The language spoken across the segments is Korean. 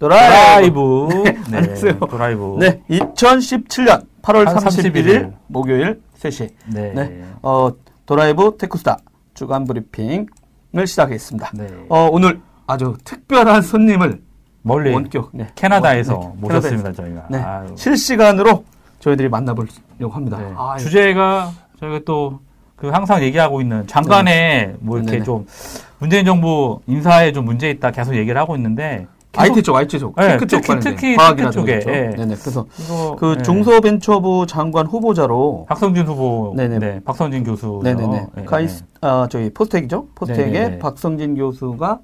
드라이브. 네, 안녕하세요. 드라이브. 네, 2017년 8월 31일, 31일 목요일 3시. 네. 네. 어, 드라이브 테크스타 주간 브리핑을 시작하겠습니다. 네. 어, 오늘 아주 특별한 손님을 멀리 원격 네. 캐나다에서 네. 모셨습니다, 저희가. 네. 실시간으로 저희들이 만나보려고 합니다. 네. 아, 주제가 저희가 또 그 항상 얘기하고 있는 장관의 네. 뭐 이렇게 네네. 좀 문재인 정부 인사에 좀 문제 있다 계속 얘기를 하고 있는데 IT 쪽, IT 쪽, 네, 쪽 특히, 특히 과학이나 쪽에. 네. 네네. 그래서 이거, 그 네. 중소벤처부 장관 후보자로 박성진 후보, 네네. 네, 박성진 교수, 네네네. 네. 카이스, 아 저기 포스텍이죠. 포스텍의 박성진 교수가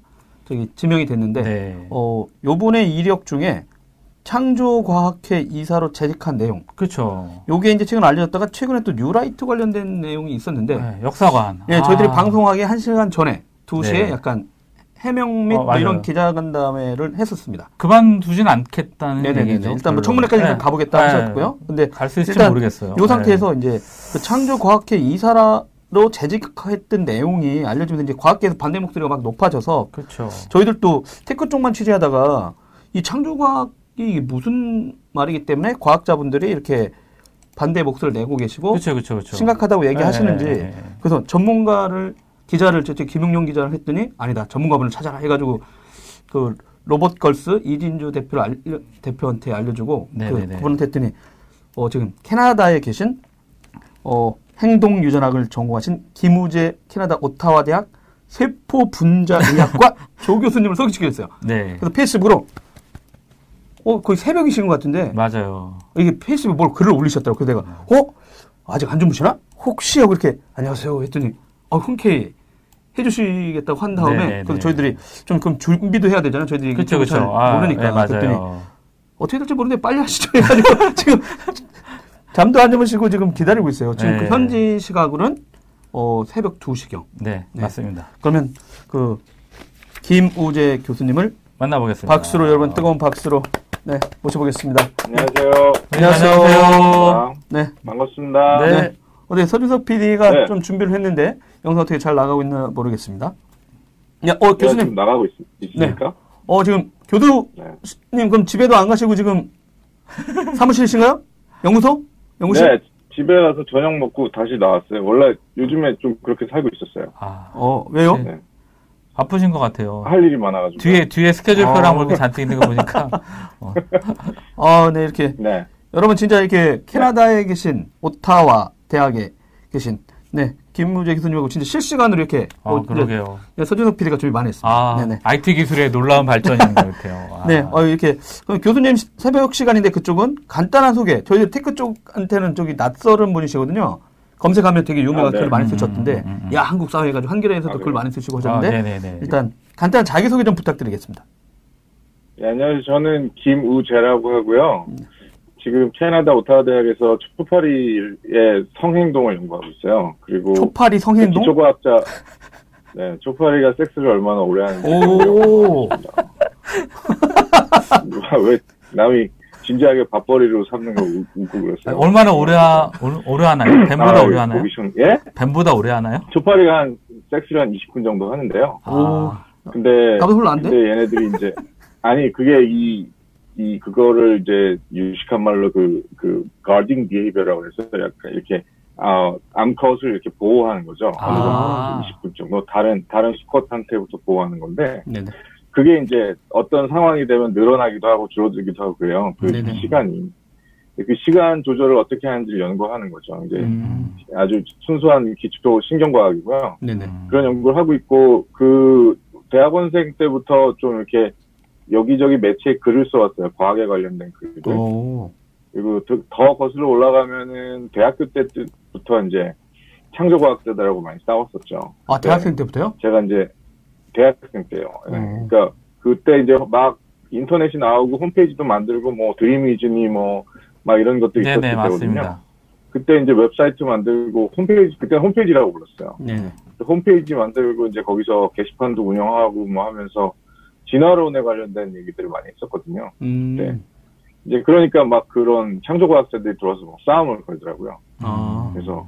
저기 지명이 됐는데, 네. 어 요번에 이력 중에 창조과학회 이사로 재직한 내용. 그렇죠. 요게 이제 최근 알려졌다가 최근에 또 뉴라이트 관련된 내용이 있었는데. 네, 역사관. 예, 네, 저희들이 아. 방송하기 한 시간 전에 2시에 네. 약간 해명 및 어, 뭐 이런 기자간담회를 했었습니다. 그만두진 않겠다는 네네네. 얘기죠. 일단 뭐 청문회까지 네. 가보겠다 네. 하셨고요. 근데 갈 수 있을지 모르겠어요. 이 상태에서 네. 이제 그 창조과학회 이사로 재직했던 내용이 알려지면서 이제 과학계에서 반대 목소리가 막 높아져서 그렇죠. 저희들도 tech 쪽만 취재하다가 이 창조과학 이게 무슨 말이기 때문에 과학자분들이 이렇게 반대 목소리를 내고 계시고 그쵸, 그쵸, 그쵸. 심각하다고 얘기하시는지 네, 네, 네. 그래서 전문가를 기자를 저 김용용 기자를 했더니 아니다 전문가분을 찾아라 해가지고 그 로봇 걸스 이진주 대표를 알려, 대표한테 알려주고 그 그분한테 했더니 어 지금 캐나다에 계신 어 행동 유전학을 전공하신 김우재 캐나다 오타와 대학 세포 분자 의학과 조 교수님을 소개시켰어요. 네. 그래서 페이스북으로 어, 거의 새벽이신 것 같은데. 맞아요. 이게 페이스북에 뭘 글을 올리셨더라고요. 그래서 내가, 어? 아직 안 주무시나? 혹시 하고 이렇게, 안녕하세요. 했더니, 어, 흔쾌히 해주시겠다고 한 다음에, 네네, 네, 그래서 네. 저희들이 좀 그럼 준비도 해야 되잖아요. 저희들이. 그쵸, 그쵸. 아, 모르니까. 네, 맞아요. 그랬더니, 어떻게 될지 모르는데 빨리 하시죠. 해가지고, 지금, 잠도 안 주무시고 지금 기다리고 있어요. 지금 네. 그 현지 시각으로는, 어, 새벽 2시경. 네, 네. 맞습니다. 그러면, 그, 김우재 교수님을 만나보겠습니다. 박수로 여러분 뜨거운 박수로 네, 모셔보겠습니다. 안녕하세요. 안녕하세요. 안녕하세요. 네. 반갑습니다. 네. 네. 어제 서준석 PD가 네. 좀 준비를 했는데 영상 어떻게 잘 나가고 있나 모르겠습니다. 야, 어, 교수님. 나가고 있, 있습니까? 네. 어, 지금 교수님 네. 그럼 집에도 안 가시고 지금 사무실이신가요? 연구소? 연구실? 네. 집에 가서 저녁 먹고 다시 나왔어요. 원래 요즘에 좀 그렇게 살고 있었어요. 아, 어, 왜요? 네. 바쁘신 것 같아요. 할 일이 많아가지고. 뒤에, 뒤에 스케줄표랑 아. 뭐 이렇게 잔뜩 있는 거 보니까. 어. 아, 네, 이렇게. 네. 여러분, 진짜 이렇게 캐나다에 계신 오타와 대학에 계신, 네, 김우재 교수님하고 진짜 실시간으로 이렇게. 아, 어, 그러게요. 네, 서준석 PD가 준비 많이 했습니다. 아, 네네. IT 기술의 놀라운 발전인 것 같아요. 아. 네, 어, 이렇게. 그럼 교수님 새벽 시간인데 그쪽은 간단한 소개. 저희 tech 쪽한테는 저기 낯설은 분이시거든요. 검색하면 되게 유명한 아, 네. 글 많이 쓰셨던데, 음, 음, 음. 야, 한국 사회 가지고 한겨레에서도 아, 글 많이 쓰시고 하셨는데, 아, 일단 간단한 자기 소개 좀 부탁드리겠습니다. 네, 안녕하세요. 저는 김우재라고 하고요. 음. 지금 캐나다 오타와 대학에서 초파리의 성행동을 연구하고 있어요. 그리고 초파리 성행동? 기초과학자 네, 초파리가 섹스를 얼마나 오래 하는지. 오. 왜 남이 진지하게 밥벌이로 삼는 거 웃고 그랬어요. 얼마나 오래, 하, 오래 하나요? 뱀보다 아, 오래 하나요? 보기션, 예? 뱀보다 오래 하나요? 초파리가 한, 섹스를 한 20분 정도 하는데요. 아. 근데, 나도 별로 안 돼? 근데 얘네들이 이제, 아니, 그게 이, 이, 그거를 이제 유식한 말로 그, 그, guarding behavior라고 해서 약간 이렇게, 어, 암컷을 이렇게 보호하는 거죠. 아. 20분 정도. 다른, 다른 수컷한테부터 보호하는 건데. 네네. 그게 이제 어떤 상황이 되면 늘어나기도 하고 줄어들기도 하고 그래요. 그 네네. 시간이. 그 시간 조절을 어떻게 하는지를 연구하는 거죠. 이제 음. 아주 순수한 기초 신경과학이고요. 네네. 그런 연구를 하고 있고 그 대학원생 때부터 좀 이렇게 여기저기 매체에 글을 써왔어요. 과학에 관련된 글을. 오. 그리고 더 거슬러 올라가면은 대학교 때부터 이제 창조과학자들하고 많이 싸웠었죠. 아 대학생 때부터요? 제가 이제 대학생 때요. 네. 그러니까 그때 이제 막 인터넷이 나오고 홈페이지도 만들고 뭐 드림이즈니 뭐 막 이런 것도 있었을 네네, 때거든요. 맞습니다. 그때 이제 웹사이트 만들고 홈페이지 그때 홈페이지라고 불렀어요. 네. 홈페이지 만들고 이제 거기서 게시판도 운영하고 뭐 하면서 진화론에 관련된 얘기들을 많이 했었거든요. 음. 네. 이제 그러니까 막 그런 창조과학자들이 들어와서 막 싸움을 걸더라고요. 아. 그래서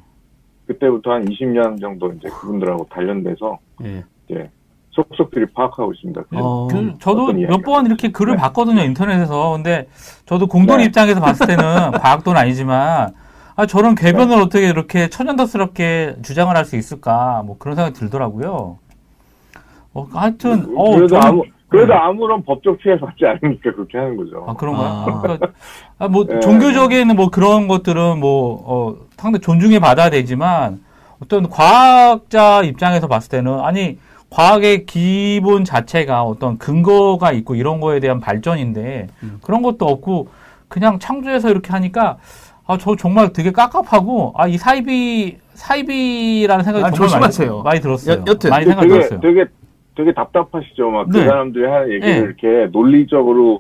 그때부터 한 20년 정도 이제 그분들하고 단련돼서 네. 이제 속속들이 파악하고 있습니다. 어, 그, 저도 몇 번 이렇게 글을 네. 봤거든요 인터넷에서. 근데 저도 공동 네. 입장에서 봤을 때는 과학도는 아니지만 아, 저런 궤변을 네. 어떻게 이렇게 천연덕스럽게 주장을 할 수 있을까 뭐 그런 생각이 들더라고요. 어, 하여튼 어, 그래도 저는, 아무 그래도 네. 아무런 법적 피해 받지 않으니까 그렇게 하는 거죠. 아 그런가요? 아. 그러니까, 아, 뭐 네. 종교적인 뭐 그런 것들은 뭐 어, 상당히 존중해 받아야 되지만 어떤 과학자 입장에서 봤을 때는 아니 과학의 기본 자체가 어떤 근거가 있고 이런 거에 대한 발전인데 음. 그런 것도 없고 그냥 창조해서 이렇게 하니까 아, 저 정말 되게 깝깝하고 아, 이 사이비 사이비라는 생각이 아, 정말 많이, 많이, 들었어요. 여, 튼 많이 생각 들었어요. 되게 되게 답답하시죠. 막그 네. 사람들이 하는 얘기를 네. 이렇게 논리적으로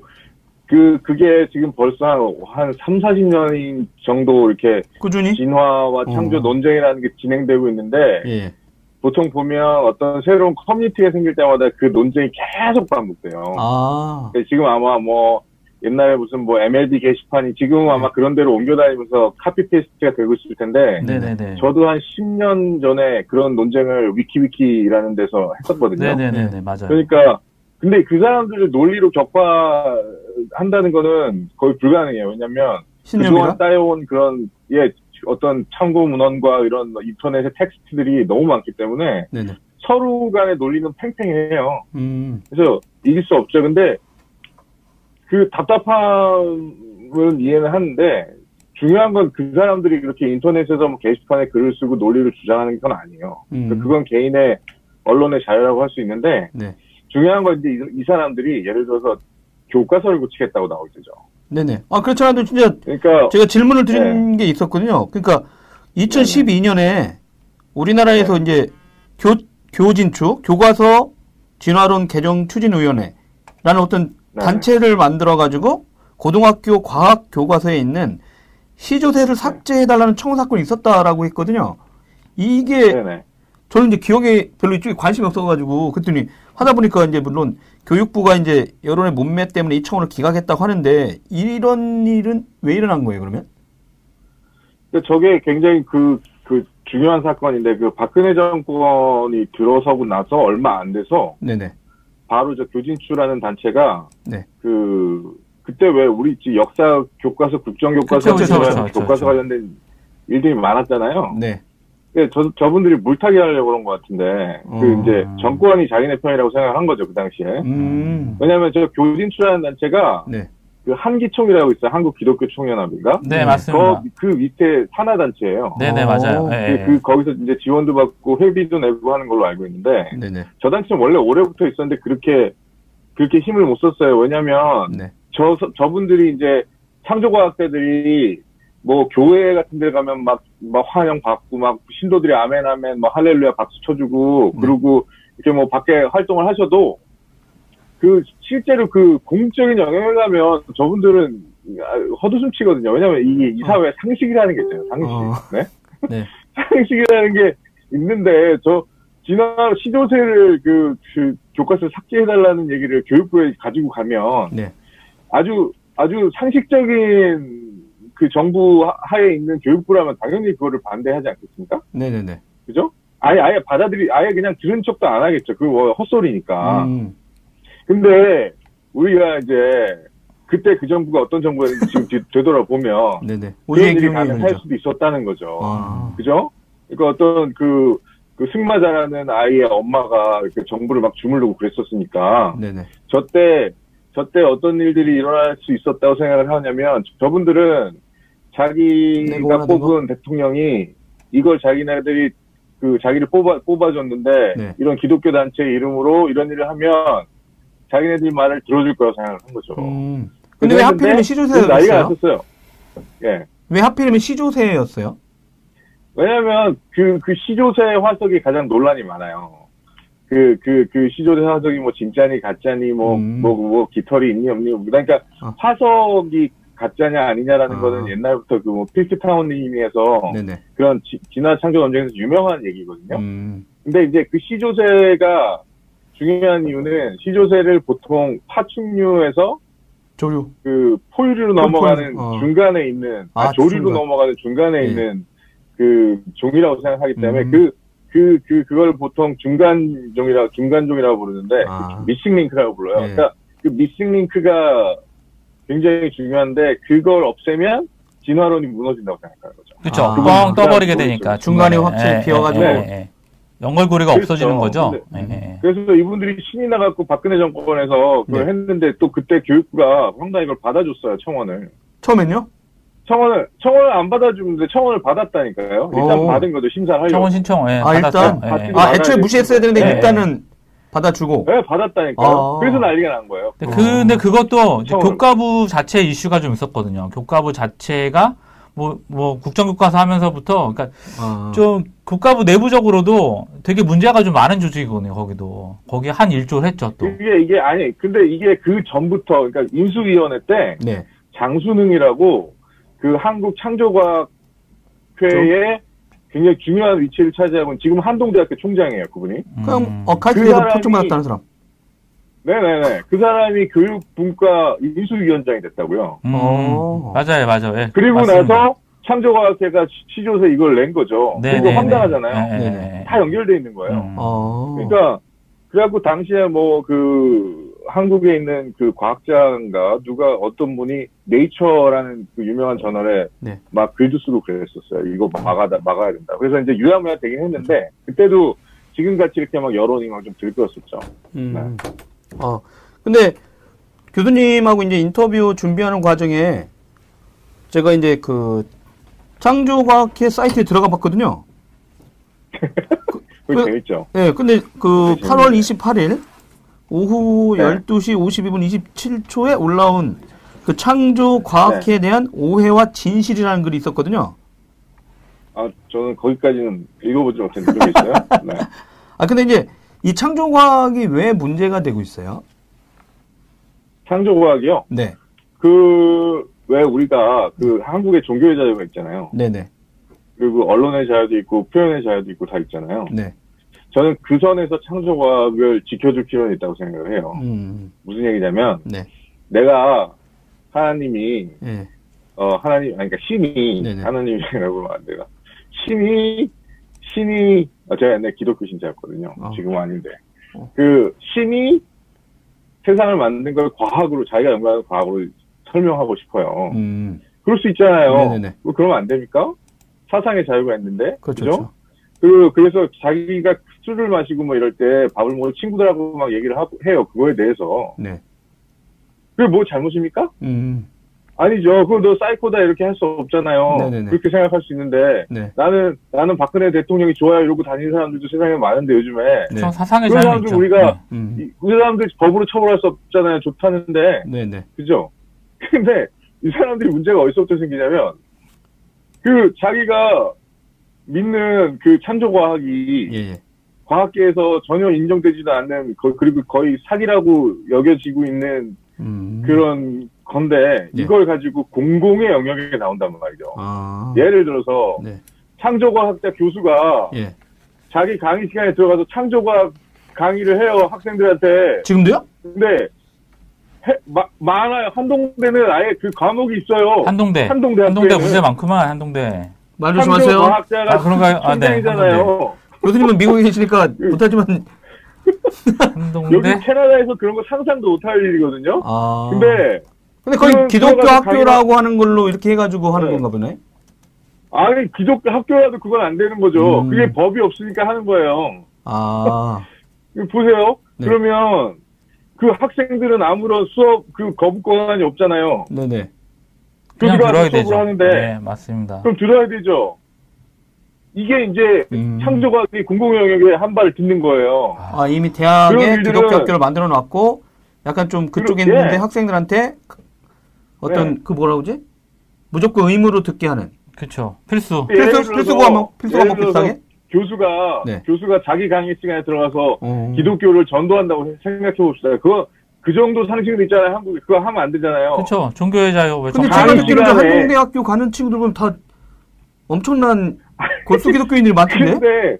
그, 그게 지금 벌써 한, 한 3, 40년 정도 이렇게. 꾸준히? 진화와 창조 어. 논쟁이라는 게 진행되고 있는데. 예. 보통 보면 어떤 새로운 커뮤니티가 생길 때마다 그 논쟁이 계속 반복돼요. 아. 지금 아마 뭐, 옛날에 무슨 뭐 MLB 게시판이 지금은 네. 아마 그런 데로 옮겨다니면서 카피페이스트가 되고 있을 텐데 네네네. 저도 한 10년 전에 그런 논쟁을 위키위키라는 데서 했었거든요. 네네네 맞아요. 그러니까 근데 그 사람들을 논리로 격파한다는 거는 거의 불가능해요. 왜냐면 그동안 쌓여온 그런 예 어떤 참고 문헌과 이런 인터넷의 텍스트들이 너무 많기 때문에 네네. 서로 간의 논리는 팽팽해요. 음. 그래서 이길 수 없죠. 근데 그 답답함은 이해는 하는데 중요한 건 그 사람들이 그렇게 인터넷에서 뭐 게시판에 글을 쓰고 논리를 주장하는 건 아니에요. 음. 그건 개인의 언론의 자유라고 할 수 있는데 네. 중요한 건 이제 이, 이, 사람들이 예를 들어서 교과서를 고치겠다고 나올 때죠. 네네. 아 그렇지 않아도 진짜 그러니까 제가 질문을 드린 네. 게 있었거든요. 그러니까 2012년에 우리나라에서 네. 이제 교 교진축 교과서 진화론 개정 추진위원회라는 어떤 네. 단체를 만들어 가지고 고등학교 과학 교과서에 있는 시조세를 네. 삭제해 달라는 청구 사건이 있었다라고 했거든요. 이게 네네. 저는 이제 기억에 별로 이쪽에 관심이 없어가지고 그랬더니 하다 보니까 이제 물론 교육부가 이제 여론의 문매 때문에 이 청원을 기각했다고 하는데 이런 일은 왜 일어난 거예요 그러면? 저게 굉장히 그, 그 중요한 사건인데 그 박근혜 정권이 들어서고 나서 얼마 안 돼서 네네. 바로 저 교진추라는 단체가 네. 그 그때 왜 우리 역사 교과서 국정 교과서 그쵸, 그쵸, 교과서 관련된 일들이 많았잖아요. 네. 저, 저분들이 물타기 하려고 그런 것 같은데, 그 어. 그 이제 정권이 자기네 편이라고 생각한 거죠, 그 당시에. 음. 왜냐면 저 교진추라는 단체가, 네. 그 한기총이라고 있어요. 한국 기독교 총연합인가? 네, 맞습니다. 그, 그 밑에 산하 단체예요. 네 네, 맞아요. 네. 그, 그, 거기서 이제 지원도 받고 회비도 내고 하는 걸로 알고 있는데, 네네. 저 단체는 원래 오래부터 있었는데 그렇게, 그렇게 힘을 못 썼어요. 왜냐면, 네. 저, 저분들이 이제 창조과학자들이 뭐 교회 같은 데 가면 막, 막 환영 받고 막 신도들이 아멘 아멘 뭐 할렐루야 박수 쳐주고 네. 그리고 이렇게 뭐 밖에 활동을 하셔도 그 실제로 그 공적인 영향을 하면 저분들은 헛웃음 치거든요. 왜냐면 이게 이 사회에 어. 상식이라는 게 있어요. 상식. 어. 네? 네. 상식이라는 게 있는데 저 지난 시조세를 그, 그 교과서 삭제해달라는 얘기를 교육부에 가지고 가면 네. 아주 아주 상식적인 그 정부 하에 있는 교육부라면 당연히 그거를 반대하지 않겠습니까? 네네네. 그죠? 아예, 아예 받아들이, 아예 그냥 들은 척도 안 하겠죠. 그거 뭐 헛소리니까. 음. 근데, 우리가 이제, 그때 그 정부가 어떤 정부였는지 지금 되돌아보면. 네네. 그런 일이 가능할 수도 있었다는 거죠. 아. 그죠? 그러니까 어떤 그, 그 승마자라는 아이의 엄마가 이렇게 정부를 막 주물르고 그랬었으니까. 네네. 저 때, 저때 어떤 일들이 일어날 수 있었다고 생각을 하냐면, 저분들은 자기가 뽑은 대통령이 이걸 자기네들이 그 자기를 뽑아 뽑아줬는데 네. 이런 기독교 단체 이름으로 이런 일을 하면 자기네들 말을 들어줄 거라고 생각을 한 거죠. 음. 근데 왜 하필이면 시조세였어요? 나이가 났었어요. 예. 왜 하필이면 시조세였어요? 왜냐면 그, 그 시조세 화석이 가장 논란이 많아요. 그, 그, 그 시조세 화석이 뭐 진짜니 가짜니 뭐, 음. 뭐, 뭐, 깃털이 있니 없니. 그러니까 어. 화석이 가짜냐 아니냐라는 아. 거는 옛날부터 그 뭐 필스타운님에서 그런 지, 진화 창조 논쟁에서 유명한 얘기거든요. 음. 근데 이제 그 시조세가 중요한 이유는 시조세를 보통 파충류에서 조류 그 포유류로 넘어가는 어. 중간에 있는 아, 아 조류로 중간. 넘어가는 중간에 네. 있는 그 종이라고 생각하기 때문에 음. 그 그, 그, 그걸 보통 중간 종이라, 중간 종이라고 부르는데, 아. 미싱 링크라고 불러요. 예. 그러니까 그 미싱 링크가 굉장히 중요한데, 그걸 없애면 진화론이 무너진다고 생각하는 거죠. 그렇죠. 아. 뻥 떠버리게 되니까 중간에 중간에 확실히 예, 비어가지고. 예, 예, 예. 연결고리가 그렇죠. 없어지는 거죠. 근데- 예, 예. 그래서 이분들이 신이 나갖고 박근혜 정권에서 그걸 네. 했는데 또 그때 교육부가 황당히 이걸 받아줬어요, 청원을. 처음엔요? 청원을, 청원을 안 받아주는데 청원을 받았다니까요. 일단 오. 받은 거죠, 심사를 하려고. 청원 신청 예, 아, 일단? 받았죠. 예. 아, 애초에 무시했어야 되는데 네. 일단은 받아주고. 네, 받았다니까요. 아. 그래서 난리가 난 거예요. 근데, 그, 근데 그것도. 교과부 자체 이슈가 좀 있었거든요. 교과부 자체가 뭐, 뭐, 국정교과서 하면서부터, 그러니까 아. 좀 교과부 내부적으로도 되게 문제가 좀 많은 조직이거든요, 거기도. 거기 한 일조를 했죠, 또. 이게, 이게, 아니, 근데 이게 그 전부터, 그러니까 인수위원회 때 네. 장수능이라고 그 한국 창조과학회에 굉장히 중요한 위치를 차지하고 지금 한동대학교 총장이에요, 그분이. 그냥 음. 어, 그 카이트에서 표정 받았다는 사람. 네네네. 그 사람이 교육분과 인수위원장이 됐다고요. 음, 어. 맞아요, 맞아요. 예, 그리고 맞습니다. 나서 창조과학회가 시조서 이걸 낸 거죠. 네, 그리고 네, 네. 황당하잖아요. 네, 네, 네네. 네. 다 연결돼 있는 거예요. 음. 어. 그러니까 그래갖고 당시에 뭐 그 한국에 있는 그 과학자인가 누가 어떤 분이 네이처라는 그 유명한 저널에 네. 막 글도 쓰고 그랬었어요. 이거 막아다 막아야 된다. 그래서 이제 유야무야 되긴 했는데 그때도 지금 같이 이렇게 막 여론이 막 좀 들끓었었죠. 음. 어. 근데 교수님하고 이제 인터뷰 준비하는 과정에 제가 이제 그 창조과학회 사이트에 들어가 봤거든요. 그거 그- 재밌죠. 예, 근데 그 네, 8월 28일 오후 네. 12시 52분 27초에 올라온 그 창조 과학회에 네. 대한 오해와 진실이라는 글이 있었거든요. 아 저는 거기까지는 읽어보지 못했는데 그게 있어요. 네. 아, 근데 이제 이 창조과학이 왜 문제가 되고 있어요? 창조과학이요. 네. 그 왜 우리가 그 한국의 종교의 자유가 있잖아요. 네네. 그리고 언론의 자유도 있고 표현의 자유도 있고 다 있잖아요. 네. 저는 그 선에서 창조과학을 지켜줄 필요는 있다고 생각을 해요. 음, 무슨 얘기냐면 네. 내가 하나님이 예. 어 하나님 아니 그러니까 신이 네네. 하나님이라고 하면 안 돼요. 신이 신이 어, 제가 옛날 기독교 신자였거든요. 어. 지금은 아닌데 어. 그 신이 세상을 만든 걸 과학으로 자기가 연구하는 과학으로 설명하고 싶어요. 음, 그럴 수 있잖아요. 네네네. 뭐 그러면 안 됩니까? 사상의 자유가 있는데 그렇죠. 그죠? 그렇죠. 그, 그래서 자기가 술을 마시고 뭐 이럴 때 밥을 먹고 친구들하고 막 얘기를 하고 해요. 그거에 대해서. 네. 그게 뭐 잘못입니까? 음, 아니죠. 그거 너 사이코다 이렇게 할 수 없잖아요. 네네네. 그렇게 생각할 수 있는데 네. 나는 나는 박근혜 대통령이 좋아요 이러고 다니는 사람들도 세상에 많은데 요즘에 네. 좀 사상의 그런 자유 사람들. 우리가 음, 이, 그 사람들 법으로 처벌할 수 없잖아요. 좋다는데 네네. 그죠? 근데 이 사람들이 문제가 어디서부터 생기냐면 그 자기가 믿는 그 창조 과학이 예, 예. 과학계에서 전혀 인정되지도 않는 거- 그리고 거의 사기라고 여겨지고 있는 음. 그런 건데 네. 이걸 가지고 공공의 영역에 나온단 말이죠. 아. 예를 들어서 네. 창조과학자 교수가 예. 자기 강의 시간에 들어가서 창조과학 강의를 해요 학생들한테. 지금도요? 근데 해- 마- 많아요. 한동대는 아예 그 과목이 있어요. 한동대. 한동대 한동대. 문제 많구만, 한동대. 말 조심하세요. 아, 그런가요? 아, 네. 총장이잖아요. 교수님은 미국에 계시니까 못하지만, 한동대? 여기 캐나다에서 그런 거 상상도 못할 일이거든요. 아. 근데 근데 거의 그런 기독교 들어가서 학교라고 하는 걸로 이렇게 해가지고 하는 네. 건가 보네. 아니 기독교 학교라도 그건 안 되는 거죠. 음. 그게 법이 없으니까 하는 거예요. 아. 이거 보세요. 네. 그러면 그 학생들은 아무런 수업 그 거부 권한이 없잖아요. 네네. 그냥 교수가 들어야 수업을 되죠. 하는데 네, 맞습니다. 그럼 들어야 되죠. 이게 이제 음. 창조과학이 공공 영역에 한 발을 딛는 거예요. 아, 이미 대학에 그런 기독교 학교를 만들어 놨고, 약간 좀 그쪽에 그렇게- 있는데 학생들한테 어떤 네. 그 뭐라 그러지? 무조건 의무로 듣게 하는. 그쵸. 필수. 예를 필수, 들어서- 필수 과목, 필수 과목 비슷하게? 교수가 네. 교수가 자기 강의 시간에 들어가서 어. 기독교를 전도한다고 생각해 봅시다. 그거 그 정도 상식도 있잖아요. 한국에 그거 하면 안 되잖아요. 그쵸. 종교의 자유. 왜 근데 정- 제가 시간에- 한동대학교 가는 친구들 보면 다 엄청난 골수 기독교인들이 많던데? 근데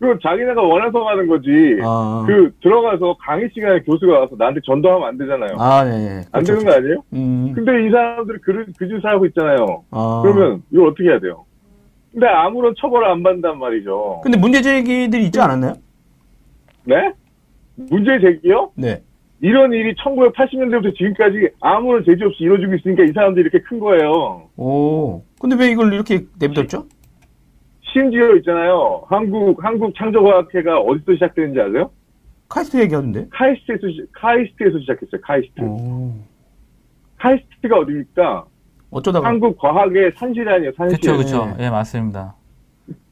그 자기네가 원해서 가는 거지. 아. 그 들어가서 강의 시간에 교수가 와서 나한테 전도하면 안 되잖아요. 아, 네, 네. 안 그렇죠, 되는 거 아니에요? 음. 근데 이 사람들이 그, 그 짓을 하고 있잖아요. 아. 그러면 이걸 어떻게 해야 돼요? 근데 아무런 처벌을 안 받는단 말이죠. 근데 문제 제기들이 있지 않았나요? 네? 문제 제기요? 네. 이런 일이 1980년대부터 지금까지 아무런 제지 없이 이루어지고 있으니까 이 사람들이 이렇게 큰 거예요. 오. 근데 왜 이걸 이렇게 내비뒀죠? 심지어 있잖아요. 한국, 한국 창조과학회가 어디서 시작되는지 아세요? 카이스트 얘기하는데? 카이스트에서, 시- 카이스트에서 시작했어요. 카이스트. 오. 카이스트가 어디입니까? 어쩌다가. 한국 과학의 산실 아니에요, 산실. 그쵸, 그쵸. 네. 예, 맞습니다.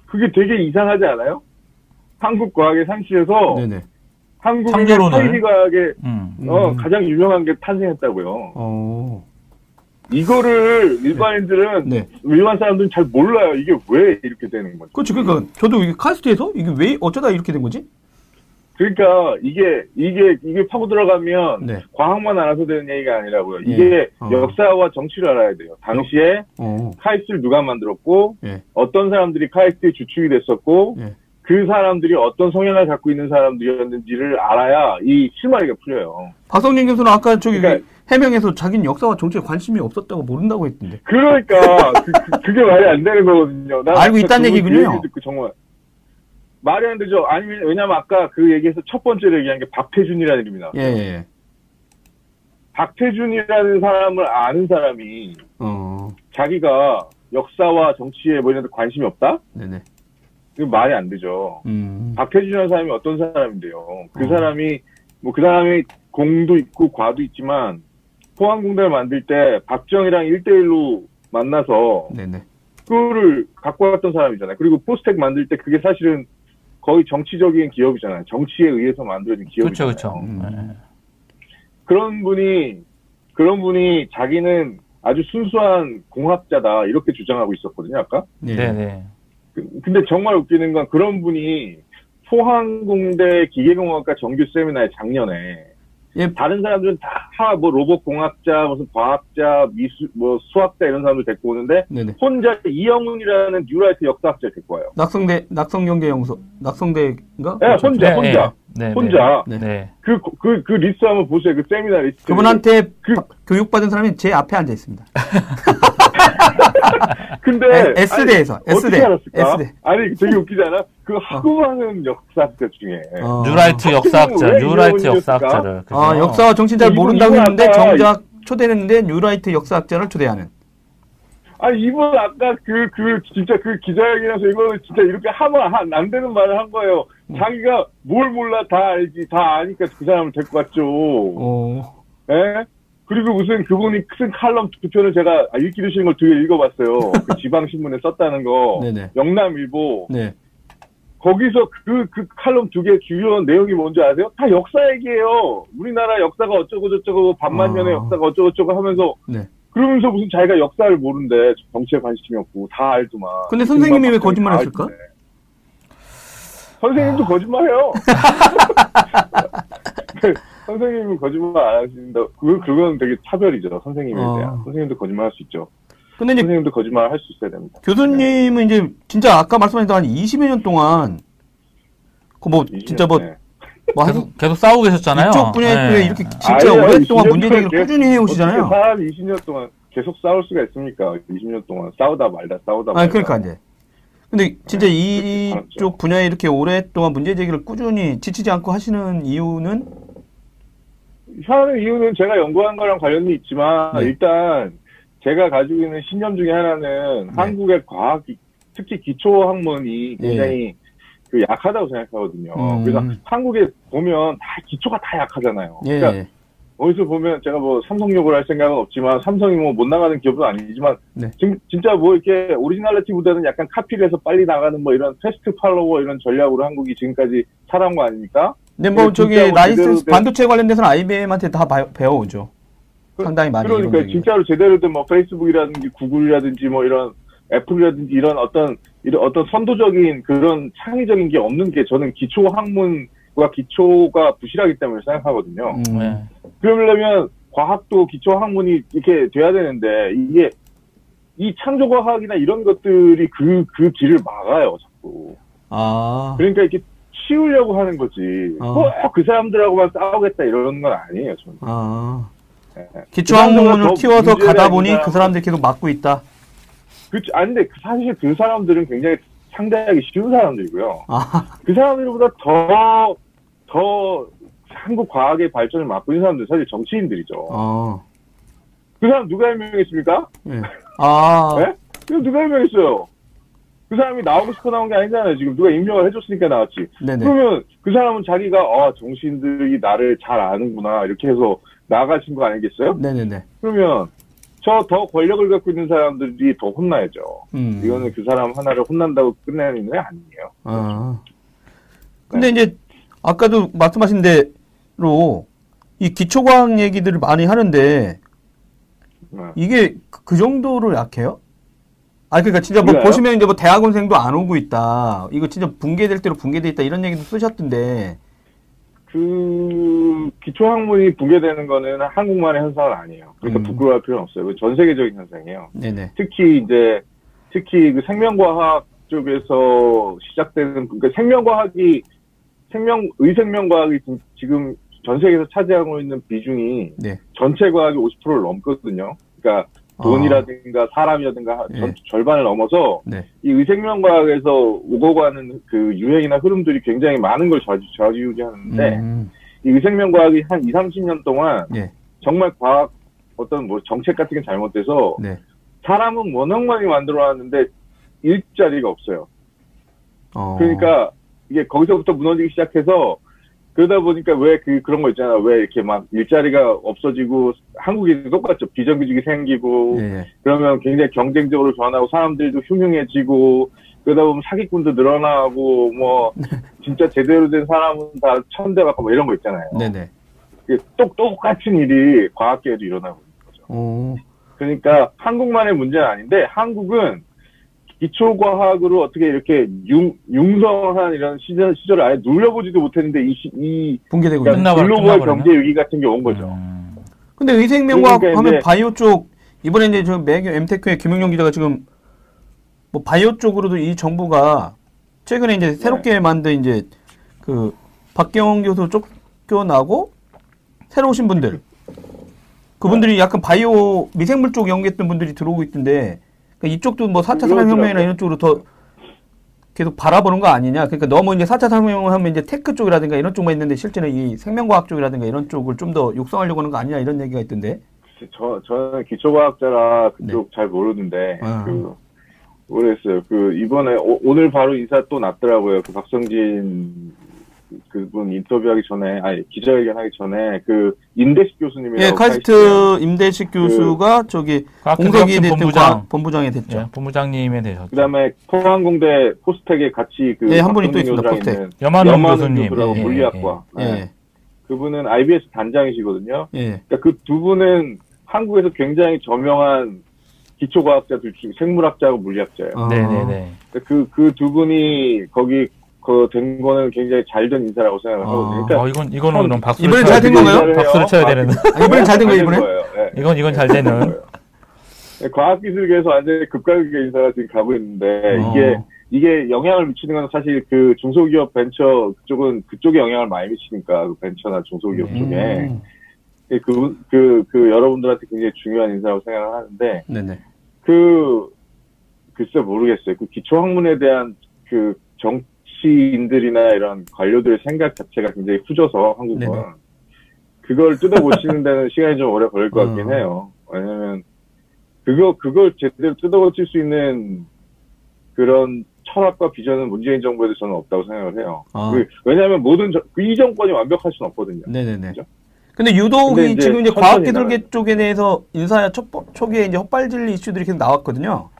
그게 되게 이상하지 않아요? 한국 과학의 산실에서 네네. 한국의 창조론을. 사이비 과학의 음. 어, 음. 가장 유명한 게 탄생했다고요. 어. 이거를 일반인들은 네. 일반 사람들은 잘 몰라요. 이게 왜 이렇게 되는 거죠? 그렇죠. 그러니까 저도 이게 카이스트에서 이게 왜 어쩌다 이렇게 된 거지? 그러니까 이게 이게 이게 파고 들어가면 네. 과학만 알아서 되는 얘기가 아니라고요. 예. 이게 어. 역사와 정치를 알아야 돼요. 당시에 어. 카이스트를 누가 만들었고 예. 어떤 사람들이 카이스트의 주축이 됐었고 예. 그 사람들이 어떤 성향을 갖고 있는 사람들이었는지를 알아야 이 실마리가 풀려요. 박성진 교수는 아까 저기 그러니까- 해명에서 자기는 역사와 정치에 관심이 없었다고 모른다고 했던데. 그러니까 그, 게 말이 안 되는 거거든요. 나 알고 있다는 그 얘기군요. 얘기 듣고 정말 말이 안 되죠. 아니 왜냐면 아까 그 얘기에서 첫 번째로 얘기한 게 박태준이라는 이름이나 예, 예. 예. 박태준이라는 사람을 아는 사람이 어. 자기가 역사와 정치에 뭐 이런 데 관심이 없다? 네네. 이거 말이 안 되죠. 음. 박태준이라는 사람이 어떤 사람인데요? 그 어. 사람이 뭐 그 사람이 공도 있고 과도 있지만 포항공단을 만들 때 박정희랑 1대1로 만나서 네네. 그거를 갖고 왔던 사람이잖아요. 그리고 포스텍 만들 때 그게 사실은 거의 정치적인 기업이잖아요. 정치에 의해서 만들어진 그쵸, 기업이잖아요. 그쵸. 음. 예. 그런 분이 그런 분이 자기는 아주 순수한 공학자다 이렇게 주장하고 있었거든요. 아까. 네. 네네. 그- 근데 정말 웃기는 건 그런 분이 포항공대 기계공학과 정규 세미나에 작년에 예. 다른 사람들은 다 뭐 로봇 공학자, 무슨 과학자, 미술, 뭐 수학자 이런 사람들 데리고 오는데 네네. 혼자 이영훈이라는 뉴라이트 역사학자 를 데리고 와요. 낙성대 낙성경제 연구소 낙성대인가? 네, 혼자, 네, 혼자, 네, 네. 혼자. 네. 네. 그, 그, 그 리스트 한번 보세요. 그 세미나 리스트. 그분한테 그- 바- 교육받은 사람이 제 앞에 앉아 있습니다. 근데. 에- S대에서, S대, 알았을까? S대. 아니, 되게 웃기잖아. 그 하고 많은 역사학자 중에. 어. 뉴라이트 역사학자, 왜 뉴라이트? 역사학자를. 그죠? 아, 역사와 정치 잘 모른다고 했는데 아까 정작 초대했는데 뉴라이트 역사학자를 초대하는. 아니, 이분 아까 그, 그, 진짜 그 기자회견에서 이거는 진짜 이렇게 하면 한- 안 되는 말을 한 거예요. 음. 자기가 뭘 몰라 다 알지. 다 아니까 그 사람을 데리고 왔죠. 어. 예? 그리고 무슨 그분이 쓴 칼럼 두 편을 제가 읽기도 싫은 걸 두 개 읽어봤어요. 그 지방신문에 썼다는 거. 네네. 영남일보. 네. 거기서 그, 그 칼럼 두 개 주요 내용이 뭔지 아세요? 다 역사 얘기예요. 우리나라 역사가 어쩌고저쩌고 반만년의 아. 역사가 어쩌고저쩌고 하면서 네. 그러면서 무슨 자기가 역사를 모른대. 정치에 관심이 없고 다 알더만. 근데 선생님이 왜 정말 거짓말 다 했을까? 알던데. 선생님도 아. 거짓말해요. 선생님은 거짓말 안 하신다. 그 그건 되게 차별이죠. 선생님에 어. 대한. 선생님도 거짓말 할 수 있죠. 근데 이제 선생님도 거짓말 할 수 있어야 됩니다. 교수님은 이제 진짜 아까 말씀하셨던 한 20여 년 동안 그 뭐 진짜 뭐, 네. 뭐 한, 계속, 계속 싸우고 계셨잖아요. 이쪽 분야에 네. 이렇게 진짜 아니요, 오랫동안 20년 문제 제기를 꾸준히 해오시잖아요. 사람 20년 동안 계속 싸울 수가 있습니까? 20년 동안 싸우다 말다 싸우다 말다. 아니 그러니까 이제. 근데 진짜 네, 이쪽. 분야에 이렇게 오랫동안 문제 제기를 꾸준히 지치지 않고 하시는 이유는 하는 이유는 제가 연구한 거랑 관련이 있지만 네. 일단 제가 가지고 있는 신념 중에 하나는 한국의 과학 특히 기초 학문이 굉장히 그 약하다고 생각하거든요. 네. 음. 그래서 한국에 보면 다 기초가 다 약하잖아요. 예. 그러니까 어디서 보면 제가 뭐 삼성 욕을 할 생각은 없지만 삼성이 뭐 못 나가는 기업은 아니지만 네. 진, 진짜 뭐 이렇게 오리지널리티보다는 약간 카피를 해서 빨리 나가는 뭐 이런 패스트 팔로워 이런 전략으로 한국이 지금까지 살아온 거 아닙니까? 근데 뭐 네, 저기 뭐 라이센스 된- 반도체 관련돼서는 IBM한테 다 바- 배워오죠. 그- 상당히 많이 그러니까 진짜로 제대로 된 뭐 페이스북이라든지 구글이라든지 뭐 이런 애플이라든지 이런 어떤 이런 어떤 선도적인 그런 창의적인 게 없는 게 저는 기초 학문과 기초가 부실하기 때문에 생각하거든요. 음. 네. 그러려면 과학도 기초 학문이 이렇게 돼야 되는데 이게 이 창조과학이나 이런 것들이 그, 그 길을 막아요, 자꾸. 아. 그러니까 이렇게 치우려고 하는 거지. 어. 꼭그 사람들하고만 싸우겠다 이런 건 아니에요, 저는. 아. 예. 기초 학문을 더 키워서 가다 보니 그 사람들이 계속 막고 있다. 그, 아니, 근데 사실 그 사람들은 굉장히 상대하기 쉬운 사람들이고요. 아. 그 사람들보다 더, 더 한국 과학의 발전을 맡고 있는 사람들 사실 정치인들이죠. 아. 그 사람 누가 해명했습니까? 네. 아. 네? 그 누가 해명했어요? 그 사람이 나오고 싶어 나온 게 아니잖아요. 지금 누가 임명을 해줬으니까 나왔지. 네네. 그러면 그 사람은 자기가 아 정치인들이 나를 잘 아는구나 이렇게 해서 나가신 거 아니겠어요? 네네네. 그러면 저 더 권력을 갖고 있는 사람들이 더 혼나야죠. 음. 이거는 그 사람 하나를 혼난다고 끝내는 게 아니에요. 아. 근데 네. 이제 아까도 말씀하신 대 로 이 기초과학 얘기들을 많이 하는데 네. 이게 그 정도로 약해요? 아 그러니까 진짜 뭐 그래요? 보시면 이제 뭐 대학원생도 안 오고 있다. 이거 진짜 붕괴될 대로 붕괴돼 있다 이런 얘기도 쓰셨던데. 그 기초 학문이 붕괴되는 거는 한국만의 현상은 아니에요. 그러니까 음. 부끄러워할 필요는 없어요. 전 세계적인 현상이에요. 네네. 특히 이제 특히 그 생명과학 쪽에서 시작되는 그러니까 생명과학이 생명 의생명과학이 지금 전 세계에서 차지하고 있는 비중이 네. 전체 과학의 50%를 넘거든요. 그러니까 돈이라든가 아. 사람이라든가 네. 절반을 넘어서 네. 이 의생명 과학에서 오고 가는 그 유행이나 흐름들이 굉장히 많은 걸 좌지, 좌지우지하는데 음. 이 의생명 과학이 한 2, 30년 동안 네. 정말 과학 어떤 뭐 정책 같은 게 잘못돼서 네. 사람은 워낙 많이 만들어놨는데 일자리가 없어요. 어. 그러니까 이게 거기서부터 무너지기 시작해서 그러다 보니까 왜 그 그런 거 있잖아. 왜 이렇게 막 일자리가 없어지고 한국이 똑같죠. 비정규직이 생기고 네. 그러면 굉장히 경쟁적으로 변하고 사람들도 흉흉해지고 그러다 보면 사기꾼도 늘어나고 뭐 진짜 제대로 된 사람은 다 천대 받고 뭐 이런 거 있잖아요. 네네. 똑 똑같은 일이 과학계에도 일어나고 있는 거죠. 오. 그러니까 한국만의 문제는 아닌데 한국은 기초과학으로 어떻게 이렇게 융, 융성한 이런 시절, 시절을 아예 눌려보지도 못했는데 이, 이 붕괴되고 그러니까 글로벌 경제 위기 같은 게 온 거죠. 음. 근데 의생명과학 그러니까 하면 바이오 쪽 이번에 이제 저 매교 엠테크의 김용용 기자가 지금 뭐 바이오 쪽으로도 이 정부가 최근에 이제 새롭게 네. 만든 이제 그 박경 교수 쫓겨나고 새로 오신 분들 그분들이 네. 약간 바이오 미생물 쪽 연구했던 분들이 들어오고 있던데 그러니까 이쪽도 뭐 4차 산업혁명이나 이런 쪽으로 더 계속 바라보는 거 아니냐. 그러니까 너무 이제 4차 산업혁명 하면 이제 tech 쪽이라든가 이런 쪽만 있는데 실제는 이 생명과학 쪽이라든가 이런 쪽을 좀 더 육성하려고 하는 거 아니냐 이런 얘기가 있던데. 저, 저는 기초과학자라 그쪽 네. 잘 모르는데, 아. 그, 모르겠어요. 그, 이번에, 오, 늘 바로 인사 또 났더라고요. 그 박성진 그분 인터뷰하기 전에 아니 기자회견하기 전에 그 임대식 교수님이 예 카이스트 임대식 그 교수가 그, 저기 공석이 됐던 본부장 본부장이 됐죠. 예, 본부장님에 대해서. 그다음에 포항공대 포스텍에 같이 그 예, 한 분이 또 있습니다. 포스텍. 염한홍 교수님. 예, 예, 물리학과. 예, 예. 그분은 IBS 단장이시거든요. 예. 그러니까 그 두 분은 한국에서 굉장히 저명한 기초과학자들 중 생물학자하고 물리학자예요. 아. 네네네. 그그 그두 분이 거기 그 된 거는 굉장히 잘 된 인사라고 생각을 아, 하거든요. 그러니까 어, 이건 이거는 그럼 박수 이번엔 잘된 건가요? 박수를 쳐야 되는. 아, 이번엔 잘 된 거예요, 이번에? 네. 이건 이건 잘 되는. 네, 과학기술계에서 완전히 급가격의 인사가 지금 가고 있는데 어. 이게 이게 영향을 미치는 건 사실 그 중소기업 벤처 그쪽은 그쪽에 영향을 많이 미치니까 그 벤처나 중소기업 음. 쪽에 그, 그, 그, 여러분들한테 굉장히 중요한 인사라고 생각을 하는데, 네네. 그, 글쎄 모르겠어요. 그 기초 학문에 대한 그 정, 정치인들이나 이런 관료들의 생각 자체가 굉장히 후져서 한국은 네네. 그걸 뜯어고치는 데는 시간이 좀 오래 걸릴 것 어. 같긴 해요. 왜냐면 그거 그걸 제대로 뜯어고칠 수 있는 그런 철학과 비전은 문재인 정부에도 저는 없다고 생각을 해요. 아. 그, 왜냐하면 모든 저, 그 이 정권이 완벽할 수는 없거든요. 네네네. 그죠? 근데 유독 근데 이제 지금 이제 과학기술계 쪽에 대해서 인사야 초, 초기에 이제 헛발질 이슈들이 계속 나왔거든요.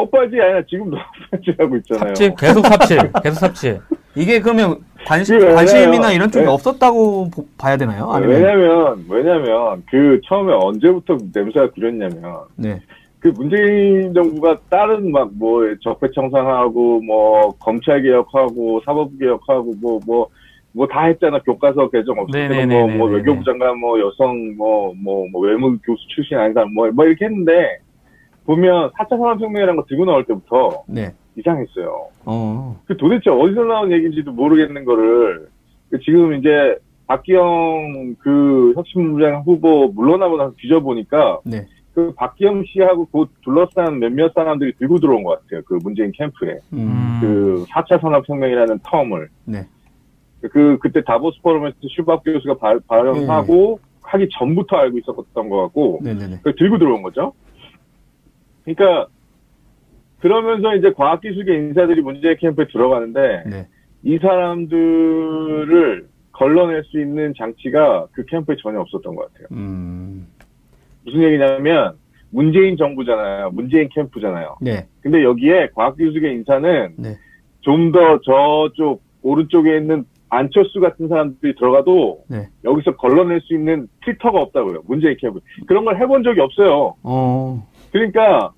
헛발질이 아니라 지금도 헛발질하고 있잖아요. 삽질, 계속 삽질, 계속 삽질. 이게 그러면 관심, 관심이나 이런 쪽이 네. 없었다고 보, 봐야 되나요? 아니면? 왜냐면, 왜냐면, 그 처음에 언제부터 냄새가 그렸냐면, 네. 그 문재인 정부가 다른 막 뭐 적폐청산하고 뭐 검찰 개혁하고 사법 개혁하고 뭐 뭐 뭐 다 했잖아 교과서 개정 없을 때는 뭐, 뭐 외교부 장관 뭐 여성 뭐 뭐 뭐 외무 교수 출신 아닌 사람 뭐, 뭐 이렇게 했는데 보면 4차 산업혁명이라는 거 들고 나올 때부터 네. 이상했어요. 어. 그 도대체 어디서 나온 얘기인지도 모르겠는 거를 그 지금 이제 박기영 그 혁신부장 후보 물러나고 나서 뒤져보니까 네. 그그 박기영 씨하고 그 둘러싼 몇몇 사람들이 들고 들어온 것 같아요. 그 문재인 캠프에. 음. 그 4차 산업혁명이라는 텀을. 네. 그, 그때 다보스 포럼에서 슈밥 교수가 발, 발언하고 하기 전부터 알고 있었던 것 같고. 네 네네. 그 들고 들어온 거죠. 그러니까, 그러면서 이제 과학기술계 인사들이 문재인 캠프에 들어가는데, 네. 이 사람들을 걸러낼 수 있는 장치가 그 캠프에 전혀 없었던 것 같아요. 음. 무슨 얘기냐면 문재인 정부잖아요. 문재인 캠프잖아요. 네. 근데 여기에 과학기술계 인사는 네. 좀더 저쪽 오른쪽에 있는 안철수 같은 사람들이 들어가도 네. 여기서 걸러낼 수 있는 필터가 없다고요. 문재인 캠프. 그런 걸 해본 적이 없어요. 어. 그러니까